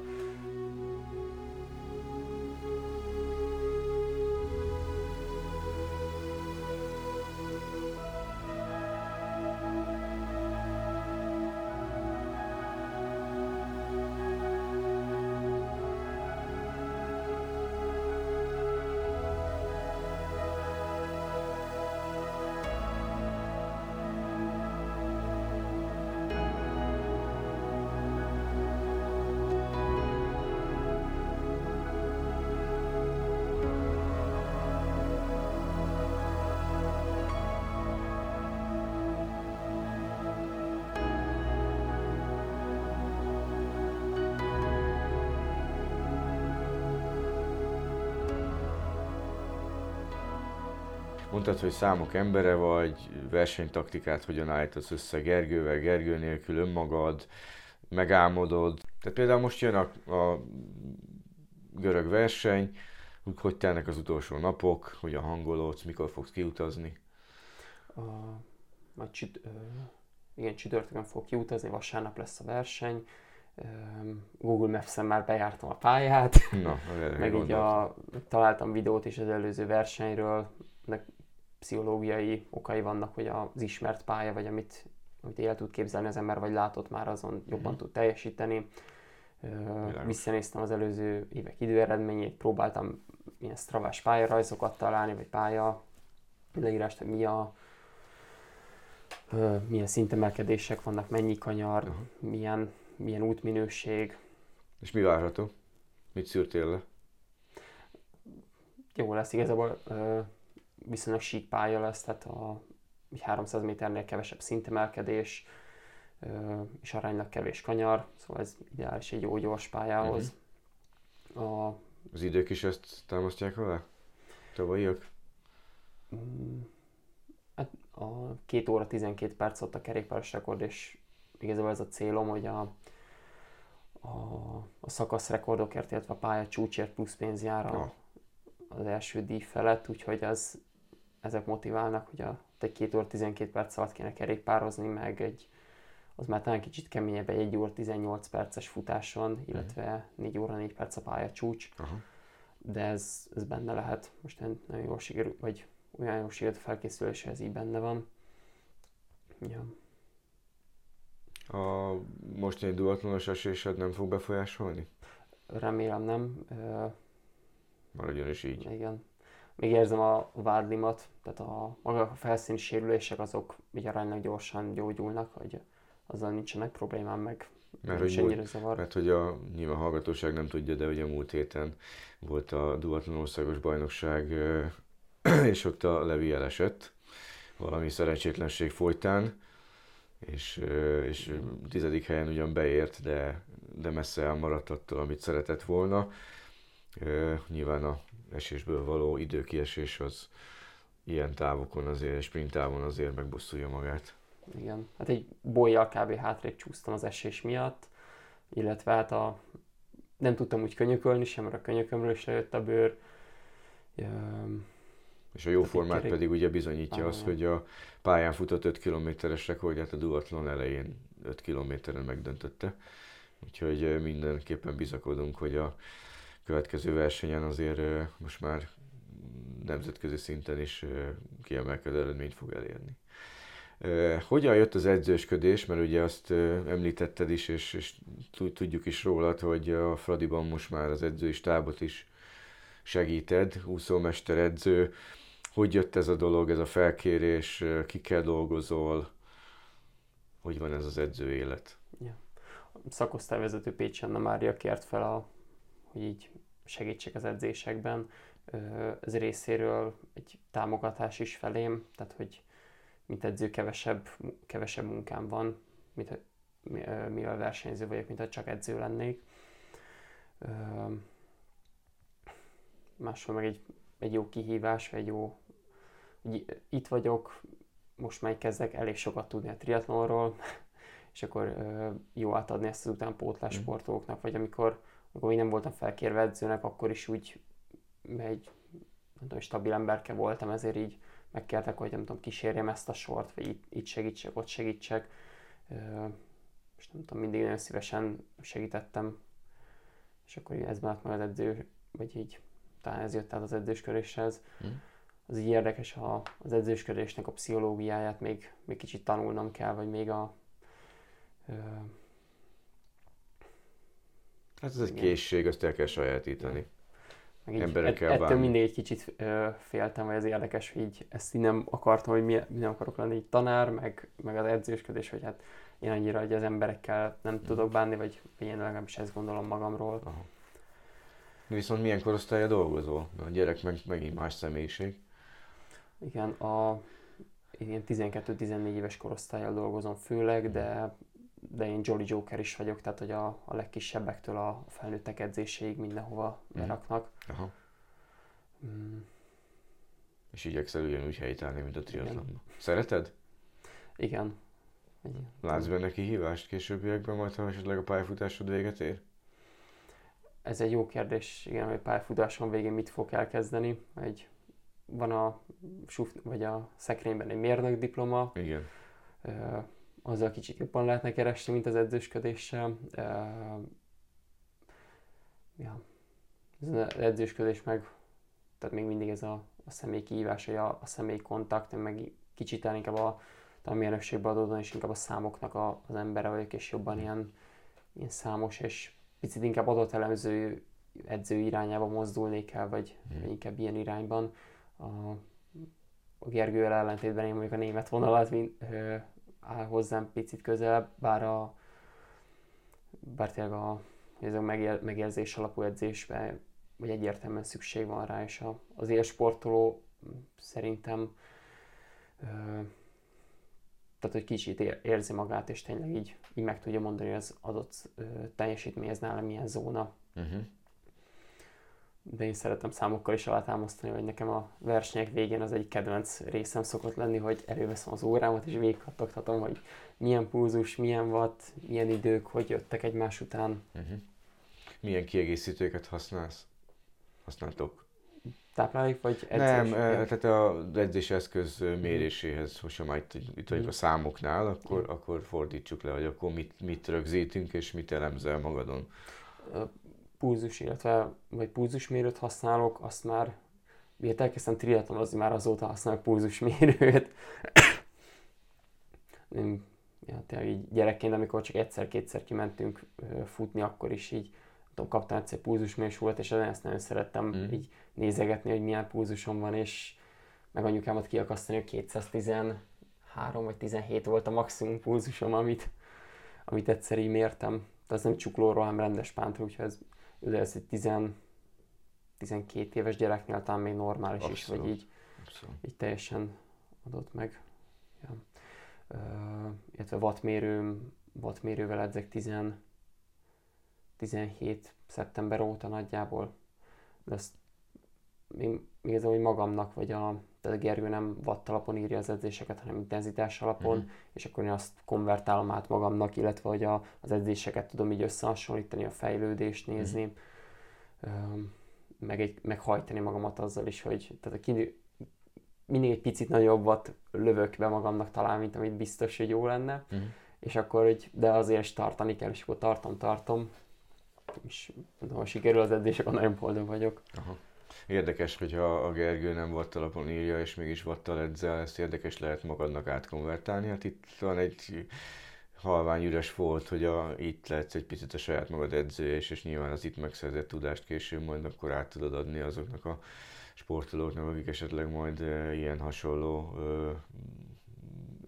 Mondtad, hogy számok embere vagy, versenytaktikát hogyan állítasz össze Gergővel, Gergő nélkül önmagad, megálmodod. Tehát például most jön a, a görög verseny, hogy telnek az utolsó napok, hogyan hangolódsz, mikor fogsz kiutazni? A, majd csüt, ö, igen, csütörtökön fog kiutazni, vasárnap lesz a verseny. Google Maps-en már bejártam a pályát, Na, meg így a, találtam videót is az előző versenyről, de pszichológiai okai vannak, hogy az ismert pálya, vagy amit, amit el tud képzelni az ember, vagy látott már, azon jobban mm-hmm. tud teljesíteni. Világos. Visszanéztem az előző évek időeredményét, próbáltam ilyen stravás pályarajzokat találni, vagy pálya leírást, hogy mi a, milyen szintemelkedések vannak, mennyi kanyar, uh-huh. milyen, milyen útminőség. És mi várható? Mit szűrtél le? Jó lesz, igazából viszonylag sík pálya lesz, tehát a 300 méternél kevesebb szintemelkedés, és aránylag kevés kanyar, szóval ez ideális egy jó gyors pályához. Uh-huh. A... Az idők is ezt támasztják alá? Tavalyiak? Mm, hát a 2 óra 12 perc ott a kerékpáros rekord, és igazából ez a célom, hogy a, a, a szakasz rekordokért, illetve a pálya csúcsért plusz pénz jár a, az első díj felett, úgyhogy ez, ezek motiválnak, hogy a, egy 2 óra 12 perc alatt kéne kerékpározni, meg egy az már talán kicsit keményebb egy 1 óra 18 perces futáson, illetve 4 óra 4 perc a pálya csúcs. Aha. De ez, ez benne lehet. Most nagyon jól sikerült, vagy olyan jól sikerült a felkészülés, ez így benne van. Ja. A mostani duatlonos esésed nem fog befolyásolni? Remélem nem. Maradjon is így. Igen. Még érzem a vádlimat, tehát a maga a felszíni sérülések azok így aránylag gyorsan gyógyulnak, hogy azzal nincsenek problémám, meg mert hogy, múlt, zavar. mert hogy a nyilván hallgatóság nem tudja, de a múlt héten volt a duatlan országos bajnokság, és ott a Levi elesett valami szerencsétlenség folytán, és, és tizedik helyen ugyan beért, de, de messze elmaradt attól, amit szeretett volna. Nyilván a esésből való időkiesés az ilyen távokon azért, sprint távon azért megbosszulja magát igen. Hát egy bolyjal kb. hátrébb csúsztam az esés miatt, illetve hát a, nem tudtam úgy könyökölni sem, mert a könyökömről is lejött a bőr. Um, és a jó formát kerék... pedig ugye bizonyítja azt, hogy a pályán futott 5 kilométeres rekordját a duatlon elején 5 kilométeren megdöntötte. Úgyhogy mindenképpen bizakodunk, hogy a következő versenyen azért most már nemzetközi szinten is kiemelkedő eredményt fog elérni. Hogyan jött az edzősködés, mert ugye azt említetted is, és, és tudjuk is rólad, hogy a Fradiban most már az edzői stábot is segíted, úszómester edző. Hogy jött ez a dolog, ez a felkérés, kikkel dolgozol, hogy van ez az edző élet? Ja. Szakosztályvezető Pécs Anna Mária kért fel, a, hogy így segítsek az edzésekben. Ez részéről egy támogatás is felém, tehát hogy mint edző kevesebb, kevesebb munkám van, mint, mivel versenyző vagyok, mint ha csak edző lennék. Máshol meg egy, egy jó kihívás, vagy egy jó, itt vagyok, most már kezdek elég sokat tudni a triatlonról, és akkor jó átadni ezt az utánpótlás mm. sportolóknak, vagy amikor, amikor én nem voltam felkérve edzőnek, akkor is úgy egy nem tudom, stabil emberke voltam, ezért így megkértek, hogy nem tudom, kísérjem ezt a sort, vagy itt, itt segítsek, ott segítsek. És nem tudom, mindig nagyon szívesen segítettem. És akkor ez maradt meg az edző, vagy így talán ez jött át az edzősköréshez. Mm. Az így érdekes, ha az edzőskörésnek a pszichológiáját még, még kicsit tanulnom kell, vagy még a... Hát ez egy készség, azt el kell sajátítani meg így emberekkel ett, ettől mindig egy kicsit ö, féltem, vagy ez érdekes, hogy így ezt így nem akartam, hogy mi, mi nem akarok lenni így tanár, meg, meg az edzősködés, hogy hát én annyira, hogy az emberekkel nem mm. tudok bánni, vagy én legalábbis ezt gondolom magamról. Aha. Viszont milyen korosztálya dolgozol? A gyerek meg megint más személyiség. Igen, a ilyen 12-14 éves korosztályjal dolgozom főleg, de de én Jolly Joker is vagyok, tehát hogy a, a legkisebbektől a felnőttek edzéséig mindenhova mm. beraknak. Aha. Mm. És igyekszel ugyanúgy helytállni, mint a triatlonban. Szereted? Igen. Igen. Látsz benne kihívást későbbiekben, majd ha esetleg a pályafutásod véget ér? Ez egy jó kérdés, igen, hogy pályafutáson végén mit fog elkezdeni. Egy, van a suf, vagy a szekrényben egy mérnök diploma. Igen. Uh, azzal kicsit jobban lehetne keresni, mint az edzősködéssel. Ja. Az edzősködés meg, tehát még mindig ez a, a személy kihívás, a, a személy kontakt, meg kicsit inkább a, a mérnökségbe adódóan, és inkább a számoknak a, az embere vagyok, és jobban ilyen, ilyen számos, és picit inkább adatelemző edző irányába mozdulnék el, vagy, hmm. vagy inkább ilyen irányban. A, a Gergővel ellentétben én mondjuk a német vonalat mint, ö, áll hozzám picit közelebb, bár a bár tényleg a, ez a megér, megérzés alapú edzésben vagy egyértelműen szükség van rá, és a, az élsportoló szerintem ö, tehát hogy kicsit érzi magát, és tényleg így, így meg tudja mondani, hogy az adott ö, teljesítmény ez nálam milyen zóna. Uh-huh. De én szeretem számokkal is alátámasztani, hogy nekem a versenyek végén az egy kedvenc részem szokott lenni, hogy előveszem az órámat, és végighattogtatom, hogy milyen pulzus, milyen watt, milyen idők, hogy jöttek egymás után. Uh-huh. Milyen kiegészítőket használsz? Használtok? táplálék, vagy edzés? Nem, tehát az edzés eszköz méréséhez, hogyha már itt, itt vagyunk a számoknál, akkor, akkor fordítsuk le, hogy akkor mit, mit rögzítünk és mit elemzel magadon. Púzus, illetve vagy púzusmérőt használok, azt már miért elkezdtem triatlonozni, már azóta használok púzusmérőt. Nem, ja, tényleg így gyerekként, amikor csak egyszer-kétszer kimentünk futni, akkor is így tudom, kaptam egyszer pulzusmérés volt, és ezt nagyon szerettem mm. így nézegetni, hogy milyen pulzusom van, és meg anyukámat kiakasztani, hogy 213 vagy 17 volt a maximum pulzusom, amit, amit egyszer így mértem. De az nem csuklóról, hanem rendes pántról, úgyhogy ez, ez egy 10, 12 éves gyereknél talán még normális Abszolút. is, vagy így, Abszolút. így teljesen adott meg. Ja. Uh, illetve wattmérőm, wattmérővel edzek 10, 17 szeptember óta nagyjából. De ezt még, még ez, hogy magamnak, vagy a, tehát a Gergő nem watt alapon írja az edzéseket, hanem intenzitás alapon, mm-hmm. és akkor én azt konvertálom át magamnak, illetve hogy a, az edzéseket tudom így összehasonlítani, a fejlődést mhm. nézni, mm-hmm. meg, egy, meg hajtani magamat azzal is, hogy tehát a kinő, mindig egy picit nagyobbat lövök be magamnak talán, mint amit biztos, hogy jó lenne, mm-hmm. és akkor, hogy, de azért is tartani kell, és akkor tartom, tartom, és ha sikerül az edzés, akkor nagyon boldog vagyok. Aha. Érdekes, hogyha a Gergő nem alapon írja, és mégis vattal edzel, ezt érdekes lehet magadnak átkonvertálni. Hát itt van egy halvány üres volt, hogy a, itt lehetsz egy picit a saját magad edző, és, és nyilván az itt megszerzett tudást később majd akkor át tudod adni azoknak a sportolóknak, akik esetleg majd e, ilyen hasonló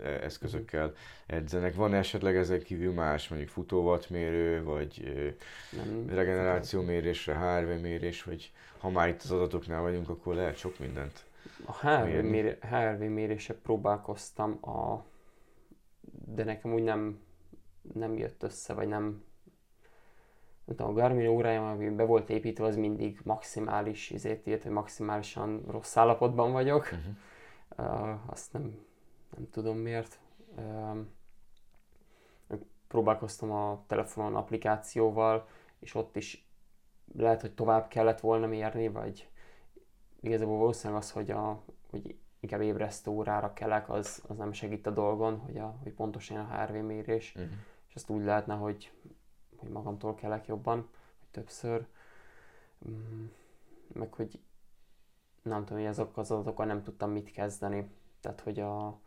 eszközökkel edzenek. Van esetleg ezek kívül más, mondjuk futóvatmérő, vagy nem, regenerációmérésre, HRV mérés, vagy ha már itt az adatoknál vagyunk, akkor lehet sok mindent A HRV, mér, HRV mérése próbálkoztam, a, de nekem úgy nem, nem jött össze, vagy nem, nem tudom, a Garmin órája, ami be volt építve, az mindig maximális izét írt, hogy maximálisan rossz állapotban vagyok. Uh-huh. Uh, azt nem, nem tudom miért. Próbálkoztam a telefonon applikációval, és ott is lehet, hogy tovább kellett volna mérni, vagy igazából valószínűleg az, hogy, a, hogy inkább ébresztő órára kelek, az, az nem segít a dolgon, hogy, a, hogy pontosan a HRV mérés, uh-huh. és azt úgy lehetne, hogy, hogy magamtól kelek jobban, vagy többször, mm, meg hogy nem tudom, hogy azok az adatokkal nem tudtam mit kezdeni. Tehát, hogy a,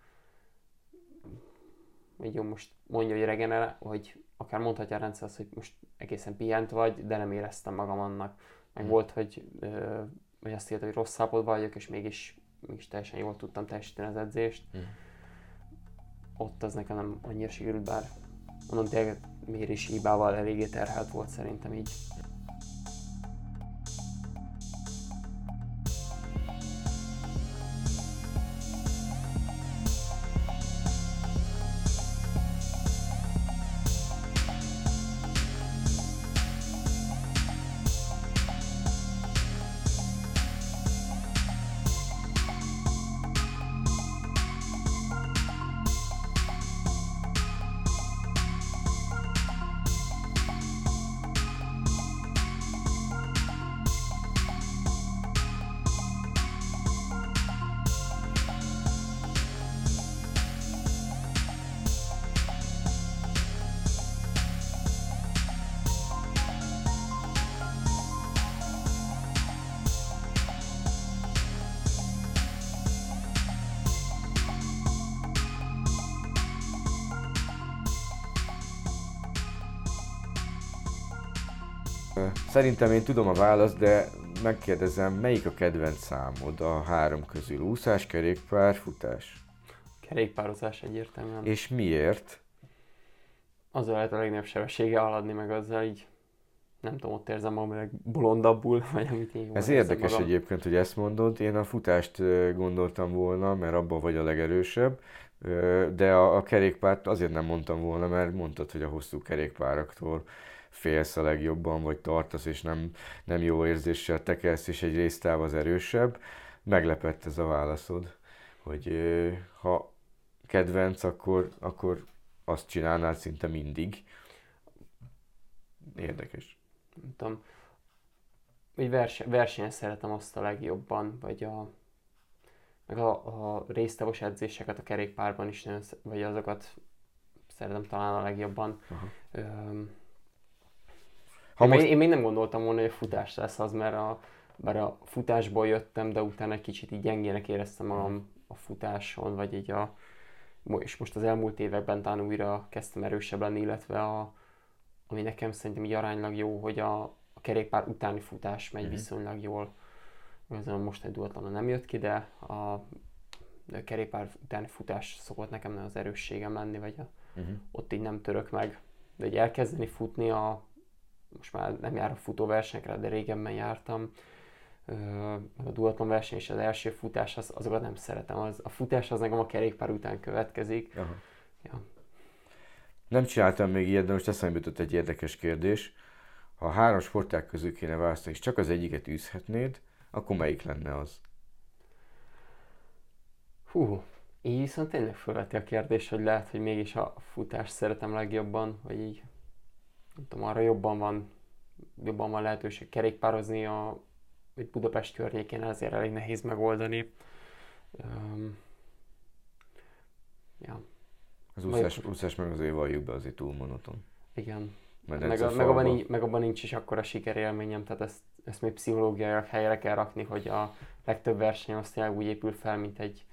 jó, most mondja, hogy regenerál, hogy akár mondhatja a rendszer azt, hogy most egészen pihent vagy, de nem éreztem magam annak. Meg hmm. volt, hogy, ö, hogy azt írta, hogy rossz állapotban vagyok, és mégis, mégis teljesen jól tudtam teljesíteni az edzést. Hmm. Ott az nekem nem annyira sikerült, bár mondom, tényleg mérési hibával eléggé terhelt volt szerintem így. Szerintem én tudom a választ, de megkérdezem, melyik a kedvenc számod a három közül? Úszás, kerékpár, futás? Kerékpározás egyértelműen. És miért? Azzal lehet a legnagyobb sebessége haladni, meg azzal így nem tudom, ott érzem magam meg bolondabbul, vagy amit én Ez érdekes magam. egyébként, hogy ezt mondod. Én a futást gondoltam volna, mert abban vagy a legerősebb, de a, a kerékpárt azért nem mondtam volna, mert mondtad, hogy a hosszú kerékpáraktól félsz a legjobban, vagy tartasz, és nem, nem jó érzéssel tekelsz, és egy résztáv az erősebb. Meglepett ez a válaszod, hogy ha kedvenc, akkor, akkor azt csinálnád szinte mindig. Érdekes. Nem tudom, hogy verse, versenyen szeretem azt a legjobban, vagy a, meg a, a résztávos edzéseket a kerékpárban is, nagyon, vagy azokat szeretem talán a legjobban. Aha. Öm, ha én, most... én, még nem gondoltam volna, hogy a futás lesz az, mert a, mert a futásból jöttem, de utána egy kicsit így gyengének éreztem magam a futáson, vagy így a, és most az elmúlt években talán újra kezdtem erősebb lenni, illetve a, ami nekem szerintem így aránylag jó, hogy a, a kerékpár utáni futás megy mm. viszonylag jól. Ez a most egy duatlon nem jött ki, de a, a kerékpár utáni futás szokott nekem az erősségem lenni, vagy a, uh-huh. ott így nem török meg. De egy elkezdeni futni a most már nem járok futóversenyekre, de régebben jártam, a duatlon verseny és az első futás, az, azokat nem szeretem. Az, a futás az nekem a kerékpár után következik. Aha. Ja. Nem csináltam még ilyet, de most eszembe jutott egy érdekes kérdés. Ha három sporták közül kéne választani, és csak az egyiket űzhetnéd, akkor melyik lenne az? Hú, így viszont tényleg felveti a kérdés, hogy lehet, hogy mégis a futást szeretem legjobban, vagy így nem tudom, arra jobban van, jobban van lehetőség kerékpározni a hogy Budapest környékén azért elég nehéz megoldani. Um, ja. Az úszás, Vagy, úszás meg azért valljuk be, azért túl monoton. Igen. Meg, a, meg, abban nincs, meg abban nincs is akkora sikerélményem, tehát ezt, ezt még pszichológiai helyre kell rakni, hogy a legtöbb verseny az tényleg úgy épül fel, mint egy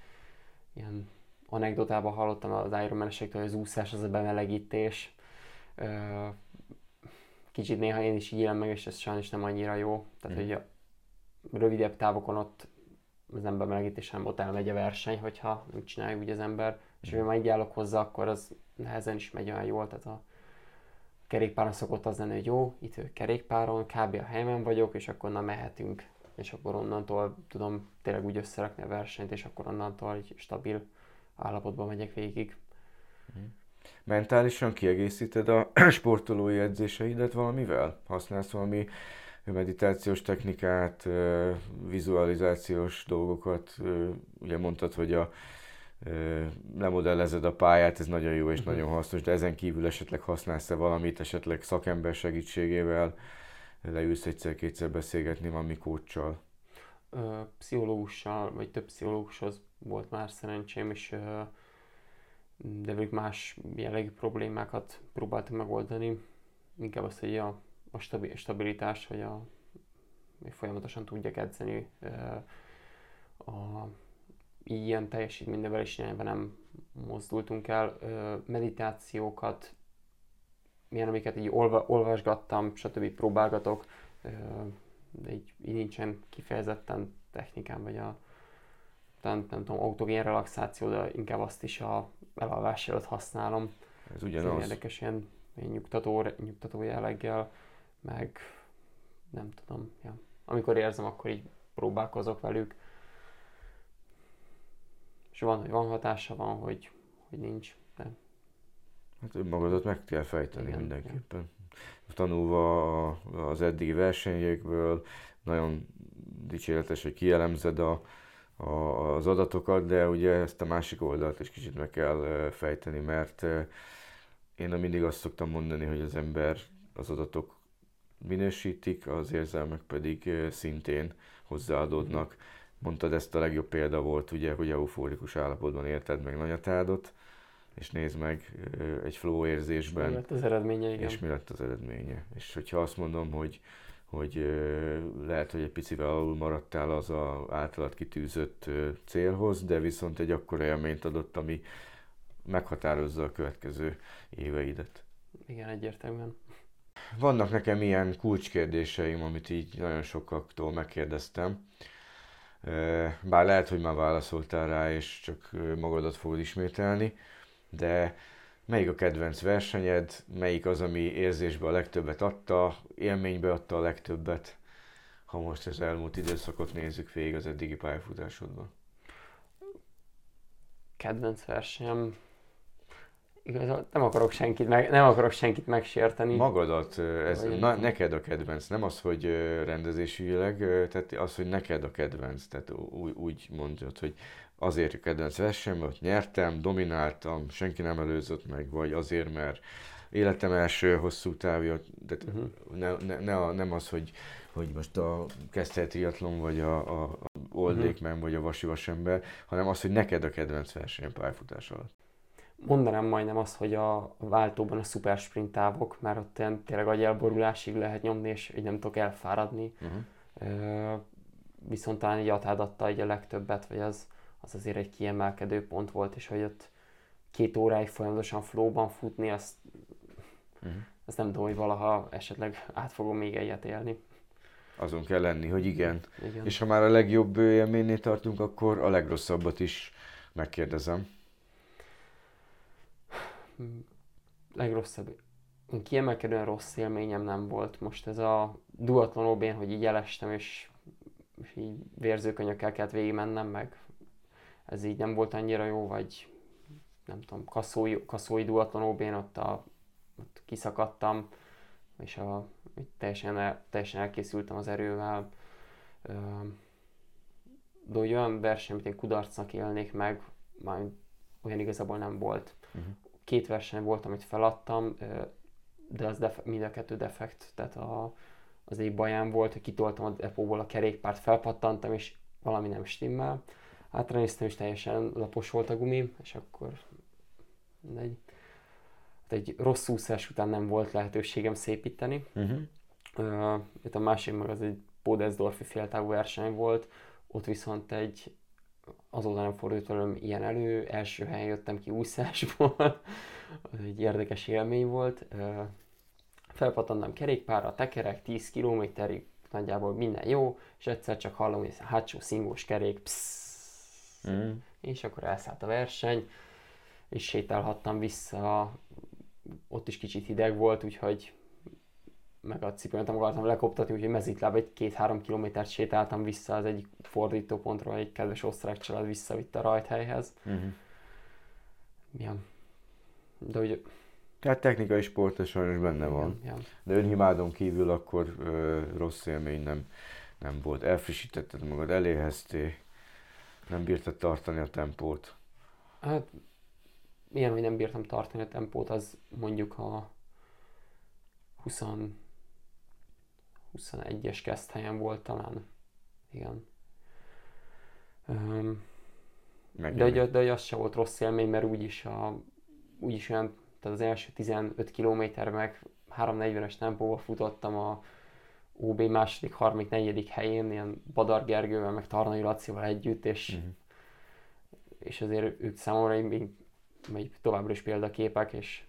ilyen anekdotában hallottam az Ironman hogy az úszás az a bemelegítés kicsit néha én is így élem meg, és ez sajnos nem annyira jó. Tehát, mm. hogy a rövidebb távokon ott az ember melegítésen ott elmegy a verseny, hogyha nem csinálja úgy az ember, és mm. ha már így állok hozzá, akkor az nehezen is megy olyan jól, tehát a kerékpáron szokott az lenni, hogy jó, itt vagyok kerékpáron, kb. a helyemen vagyok, és akkor na mehetünk, és akkor onnantól tudom tényleg úgy összerakni a versenyt, és akkor onnantól egy stabil állapotban megyek végig. Mm mentálisan kiegészíted a sportolói edzéseidet valamivel? Használsz valami meditációs technikát, vizualizációs dolgokat? Ugye mondtad, hogy a lemodellezed a pályát, ez nagyon jó és uh-huh. nagyon hasznos, de ezen kívül esetleg használsz-e valamit, esetleg szakember segítségével leülsz egyszer-kétszer beszélgetni valami kócsal? Pszichológussal, vagy több pszichológushoz volt már szerencsém, és de velük más jellegű problémákat próbáltam megoldani. Inkább azt, hogy a, a stabilitás, hogy, a, hogy folyamatosan tudjak edzeni. A, ilyen teljesítménynevelés irányban nem mozdultunk el. Meditációkat, milyen amiket így olva, olvasgattam, stb. próbálgatok, de így, így nincsen kifejezetten technikám, vagy a, nem, nem tudom, autogén relaxáció, de inkább azt is a elalvás előtt használom. Ez ugyanaz. Ez érdekes ilyen, ilyen nyugtató, nyugtató jelleggel, meg nem tudom, ja. amikor érzem, akkor így próbálkozok velük. És van, hogy van hatása, van, hogy, hogy nincs. De... Hát önmagadat meg kell fejteni igen, mindenképpen. Igen. Tanulva az eddigi versenyekből, nagyon dicséretes, hogy kielemzed a, az adatokat, de ugye ezt a másik oldalt is kicsit meg kell fejteni, mert én mindig azt szoktam mondani, hogy az ember az adatok minősítik, az érzelmek pedig szintén hozzáadódnak. Mondtad, ezt a legjobb példa volt, ugye, hogy eufórikus állapotban érted meg nagyatádot, és nézd meg egy flow érzésben. Mi lett az eredménye, igen. És mi lett az eredménye. És hogyha azt mondom, hogy hogy lehet, hogy egy picivel alul maradtál az a általad kitűzött célhoz, de viszont egy akkora élményt adott, ami meghatározza a következő éveidet. Igen, egyértelműen. vannak nekem ilyen kulcskérdéseim, amit így nagyon sokaktól megkérdeztem. Bár lehet, hogy már válaszoltál rá, és csak magadat fogod ismételni, de melyik a kedvenc versenyed, melyik az, ami érzésbe a legtöbbet adta, élménybe adta a legtöbbet, ha most az elmúlt időszakot nézzük végig az eddigi pályafutásodban? Kedvenc versenyem, Igazából nem akarok senkit, meg, nem akarok senkit megsérteni. Magadat, ez na, neked a kedvenc, nem az, hogy rendezésügyileg, tehát az, hogy neked a kedvenc, tehát úgy, úgy mondod, hogy azért a kedvenc verseny, mert nyertem, domináltam, senki nem előzött meg, vagy azért, mert életem első hosszú távja, tehát uh-huh. ne, ne, ne a, nem az, hogy, hogy most a Keszthely triatlon, vagy a, a, oldékmen, uh-huh. vagy a vasi vasember, hanem az, hogy neked a kedvenc verseny pályafutás alatt mondanám majdnem azt, hogy a váltóban a szuper sprint távok, mert ott tényleg agyelborulásig lehet nyomni, és így nem tudok elfáradni. Uh-huh. viszont talán egy atád adta egy a legtöbbet, vagy az, az azért egy kiemelkedő pont volt, és hogy ott két óráig folyamatosan flowban futni, azt, uh-huh. azt nem tudom, hogy valaha esetleg át fogom még egyet élni. Azon kell lenni, hogy igen. igen. És ha már a legjobb élménynél tartunk, akkor a legrosszabbat is megkérdezem legrosszabb, kiemelkedően rossz élményem nem volt. Most ez a duatlon ob hogy így elestem, és, és így vérzőkönyökkel kellett végigmennem, meg ez így nem volt annyira jó, vagy nem tudom, kaszói, kaszói duatlon ob ott, a, ott kiszakadtam, és a, teljesen, el, teljesen elkészültem az erővel. De olyan verseny, amit én kudarcnak élnék meg, már olyan igazából nem volt. Uh-huh két verseny volt, amit feladtam, de az def- mind a kettő defekt, tehát a, az egy bajám volt, hogy kitoltam a depóból a kerékpárt, felpattantam, és valami nem stimmel. Átrenéztem, és teljesen lapos volt a gumi, és akkor egy, egy rossz úszás után nem volt lehetőségem szépíteni. Uh-huh. Uh, a másik meg az egy Podesdorfi féltávú verseny volt, ott viszont egy azóta nem fordult velem ilyen elő, első helyen jöttem ki úszásból, az egy érdekes élmény volt. Felpattantam kerékpárra, tekerek 10 kilométerig, nagyjából minden jó, és egyszer csak hallom, hogy ez a hátsó szingós kerék, psz, mm. és akkor elszállt a verseny, és sétálhattam vissza, ott is kicsit hideg volt, úgyhogy meg a cipőmet nem akartam lekoptatni, úgyhogy mezitláb egy két-három kilométert sétáltam vissza az egyik fordítópontról, egy kedves osztrák család visszavitt a rajthelyhez. Uh-huh. Ja. De ugye... Tehát technikai sport sajnos benne van. Ja, ja. De önhimádon kívül akkor ö, rossz élmény nem, nem volt. Elfrissítetted magad, eléheztél, nem bírtad tartani a tempót. Hát, ilyen, hogy nem bírtam tartani a tempót, az mondjuk a 20 21-es kezdhelyen volt talán. Igen. Um, de, de, de az se volt rossz élmény, mert úgyis, a, úgyis olyan, tehát az első 15 km meg 3.40-es tempóval futottam a OB második, harmadik, negyedik helyén, ilyen Badar Gergővel, meg Tarnai Lacival együtt, és, uh-huh. és azért ők számomra még, még továbbra is példaképek, és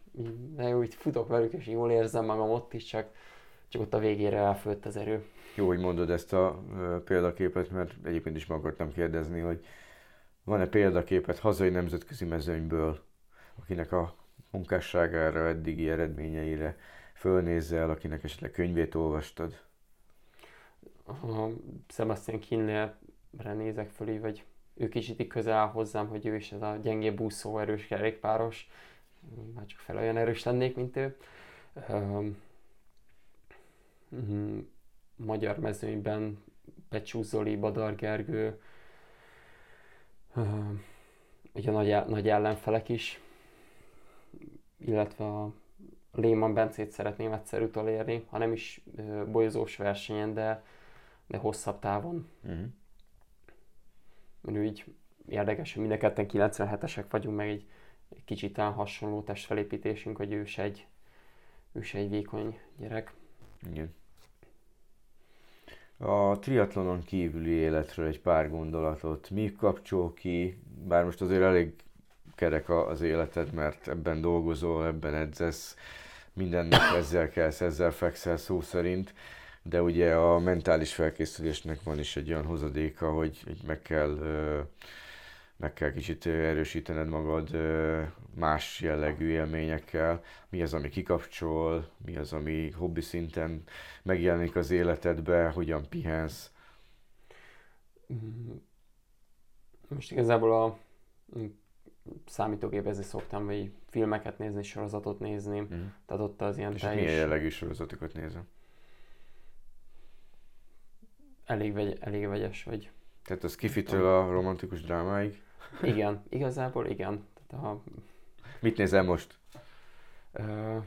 de így futok velük, és jól érzem magam ott is, csak csak ott a végére elfőtt az erő. Jó, hogy mondod ezt a példaképet, mert egyébként is meg akartam kérdezni, hogy van-e példaképet hazai nemzetközi mezőnyből, akinek a munkásságára, eddigi eredményeire fölnézzel, akinek esetleg könyvét olvastad? A Sebastian Kinley-re nézek föl, vagy ő kicsit így közel áll hozzám, hogy ő is ez a gyengébb úszó erős kerékpáros, már csak fel olyan erős lennék, mint ő. Magyar mezőnyben Pecsú Zoli, Badar Gergő, ugye nagy, nagy ellenfelek is, illetve a Lehmann Bencét szeretném egyszer utolérni, ha nem is bolyozós versenyen, de, de hosszabb távon. Uh-huh. Mert úgy érdekes, hogy mind a ketten 97-esek vagyunk, meg egy, egy kicsit hasonló testfelépítésünk, hogy ő se egy, ő se egy vékony gyerek. Igen. A triatlonon kívüli életről egy pár gondolatot. Mi kapcsol ki, bár most azért elég kerek az életed, mert ebben dolgozol, ebben edzesz, mindennek ezzel kell, ezzel fekszel szó szerint, de ugye a mentális felkészülésnek van is egy olyan hozadéka, hogy meg kell, meg kell kicsit erősítened magad más jellegű élményekkel. Mi az, ami kikapcsol, mi az, ami hobbi szinten megjelenik az életedbe, hogyan pihensz. Mm. Most igazából a számítógépezni szoktam, vagy filmeket nézni, sorozatot nézni, mm. tehát ott az ilyen És teljes... milyen jellegű sorozatokat nézem? Elég, vegy, elég vegyes vagy. Tehát az kifitől a romantikus drámáig? Igen, igazából igen. Tehát a... Mit nézel most? Ö,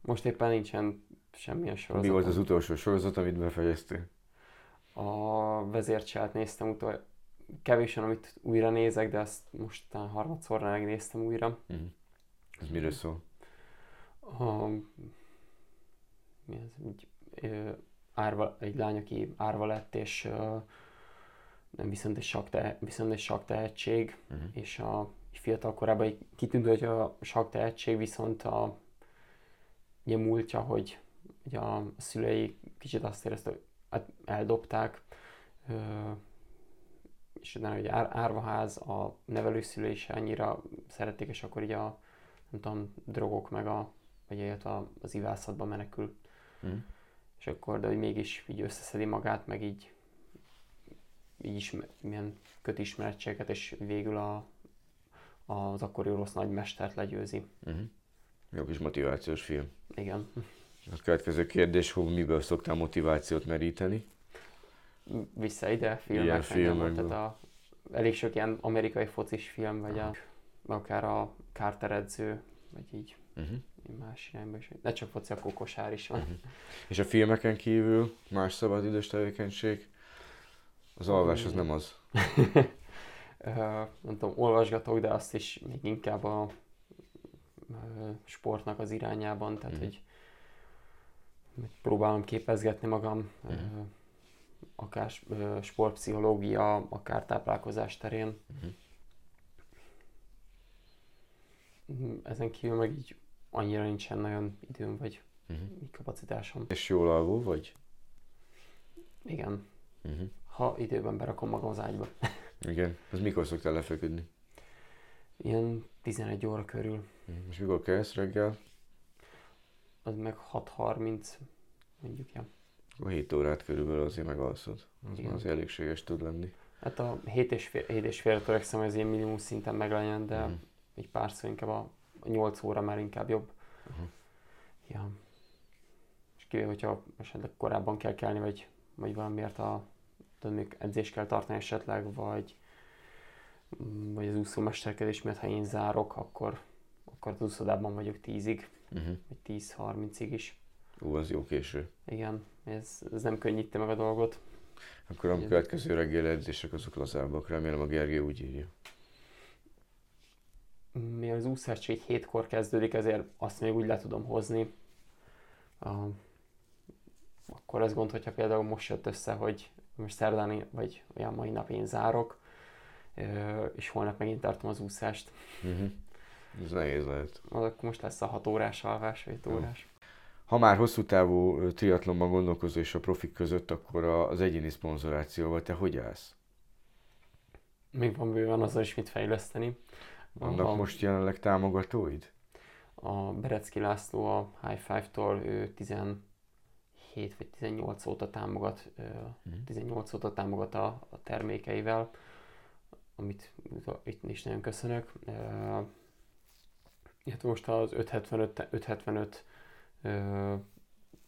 most éppen nincsen semmilyen sorozat. Mi volt az utolsó sorozat, amit befejeztél? A vezércselt néztem utol, kevés amit újra nézek, de azt most talán harmadszorra megnéztem újra. Uh-huh. Ez miről szól? A, mi ez? Úgy, ö, árva, egy lány, aki árva lett, és nem viszont egy sak, te, viszont egy sak tehetség, uh-huh. és a fiatal korában kitűnt, hogy a sak tehetség, viszont a ugye múltja, hogy ugye a szülei kicsit azt érezte, hogy hát eldobták, és utána hogy ár, árvaház, a nevelőszülő is annyira szerették, és akkor így a nem tudom, drogok meg a, vagy illetve az ivászatba menekül. Mm. És akkor, de hogy mégis így összeszedi magát, meg így így is milyen kötismerettséget, és végül a, az akkori orosz nagymestert legyőzi. Uh-huh. Jó kis motivációs film. Igen. A következő kérdés, hogy miből szoktál motivációt meríteni? vissza ide filmek, filmek tehát a, elég sok ilyen amerikai focis film, vagy a, akár a Carter edző, vagy így uh-huh. Más irányba is. Ne csak foci, akkor kosár is van. Uh-huh. És a filmeken kívül más szabadidős tevékenység? Az alvás az nem az. nem tudom, olvasgatok, de azt is még inkább a sportnak az irányában, tehát uh-huh. hogy próbálom képezgetni magam. Uh-huh akár sportpszichológia, akár táplálkozás terén. Uh-huh. Ezen kívül meg így annyira nincsen nagyon időm, vagy uh-huh. kapacitásom. És jól alvó vagy? Igen. Uh-huh. Ha időben berakom magam az ágyba. Igen. Az mikor szoktál lefeküdni? Ilyen 11 óra körül. Uh-huh. És mikor kezd reggel? Az meg 6.30, mondjuk, ja. A 7 órát körülbelül azért megalszod. Az már az elégséges tud lenni. Hát a 7 és fél, 7 és fél törekszem, hogy az ilyen minimum szinten meglegyen, de uh-huh. egy párszor inkább a 8 óra már inkább jobb. Uh-huh. Ja. És kivéve, hogyha esetleg korábban kell kelni, vagy, vagy valamiért a tudod, még edzést kell tartani esetleg, vagy, vagy az úszómesterkedés miatt, ha én zárok, akkor, akkor az úszodában vagyok 10-ig, uh-huh. vagy 10-30-ig is. Ú, az jó késő. Igen, ez, ez nem könnyíti meg a dolgot. Akkor a következő reggel edzések azok lazábbak, remélem a Gergő úgy írja. Mi az úszás csak egy hétkor kezdődik, ezért azt még úgy le tudom hozni. Uh, akkor az gond, hogyha például most jött össze, hogy most szerdán vagy olyan mai nap én zárok, és holnap megint tartom az úszást. Uh-huh. Ez nehéz lehet. Az akkor most lesz a 6 órás alvás, vagy 5 órás. Ha már hosszú távú triatlonban gondolkozó és a profik között, akkor az egyéni szponzorációval te hogy állsz? Még van bőven azzal is mit fejleszteni. Vannak a, most jelenleg támogatóid? A Berecki László a High Five-tól ő 17 vagy 18 óta támogat, mm. 18 óta támogat a, a termékeivel, amit itt is nagyon köszönök. Hát most az 575, 575 ö,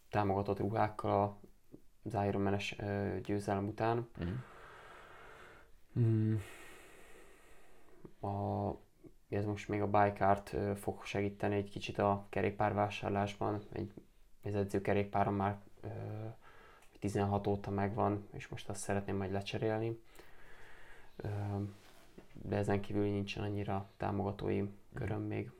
támogatott ruhákkal az ironman győzelem után. Mm. Mm. A, ez most még a bike fog segíteni egy kicsit a kerékpárvásárlásban. Egy, az edzőkerékpárom már ö, 16 óta megvan, és most azt szeretném majd lecserélni. De ezen kívül nincsen annyira támogatói köröm még.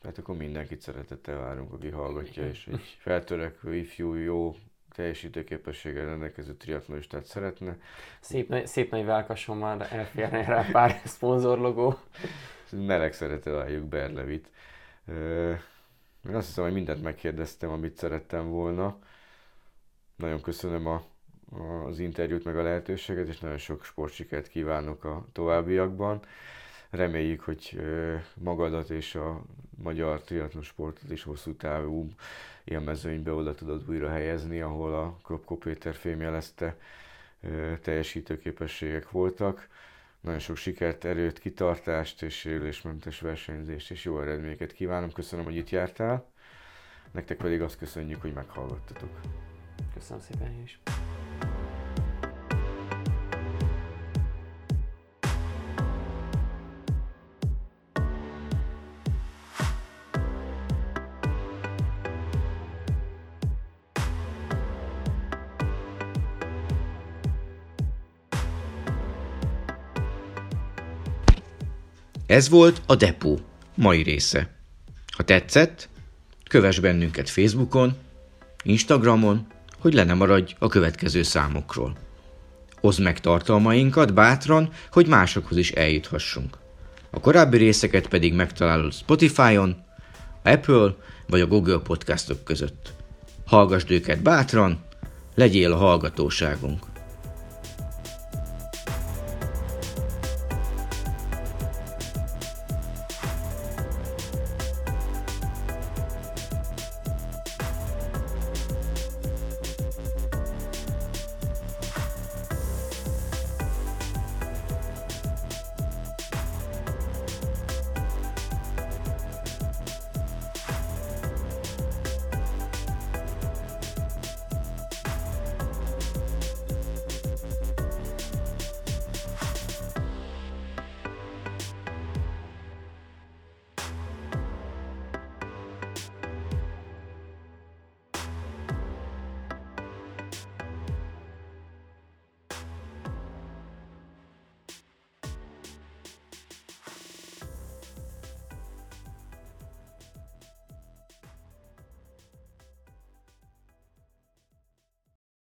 Tehát akkor mindenkit szeretettel várunk, aki hallgatja, és egy feltörekvő, ifjú, jó teljesítőképességgel rendelkező triatlonistát szeretne. Szép, nagy, szép nagy válkason már elférne rá pár szponzorlogó. Meleg szeretettel várjuk Berlevit. Én azt hiszem, hogy mindent megkérdeztem, amit szerettem volna. Nagyon köszönöm a, a, az interjút, meg a lehetőséget, és nagyon sok sportsikert kívánok a továbbiakban. Reméljük, hogy magadat és a magyar triatlon sportot is hosszú távú mezőnybe oda tudod újra helyezni, ahol a Kropko Péter fém jelezte teljesítőképességek voltak. Nagyon sok sikert, erőt, kitartást és élésmentes versenyzést és jó eredményeket kívánom. Köszönöm, hogy itt jártál. Nektek pedig azt köszönjük, hogy meghallgattatok. Köszönöm szépen is. Ez volt a Depó mai része. Ha tetszett, kövess bennünket Facebookon, Instagramon, hogy le ne maradj a következő számokról. Oszd meg tartalmainkat bátran, hogy másokhoz is eljuthassunk. A korábbi részeket pedig megtalálod Spotify-on, Apple vagy a Google podcastok között. Hallgasd őket bátran, legyél a hallgatóságunk.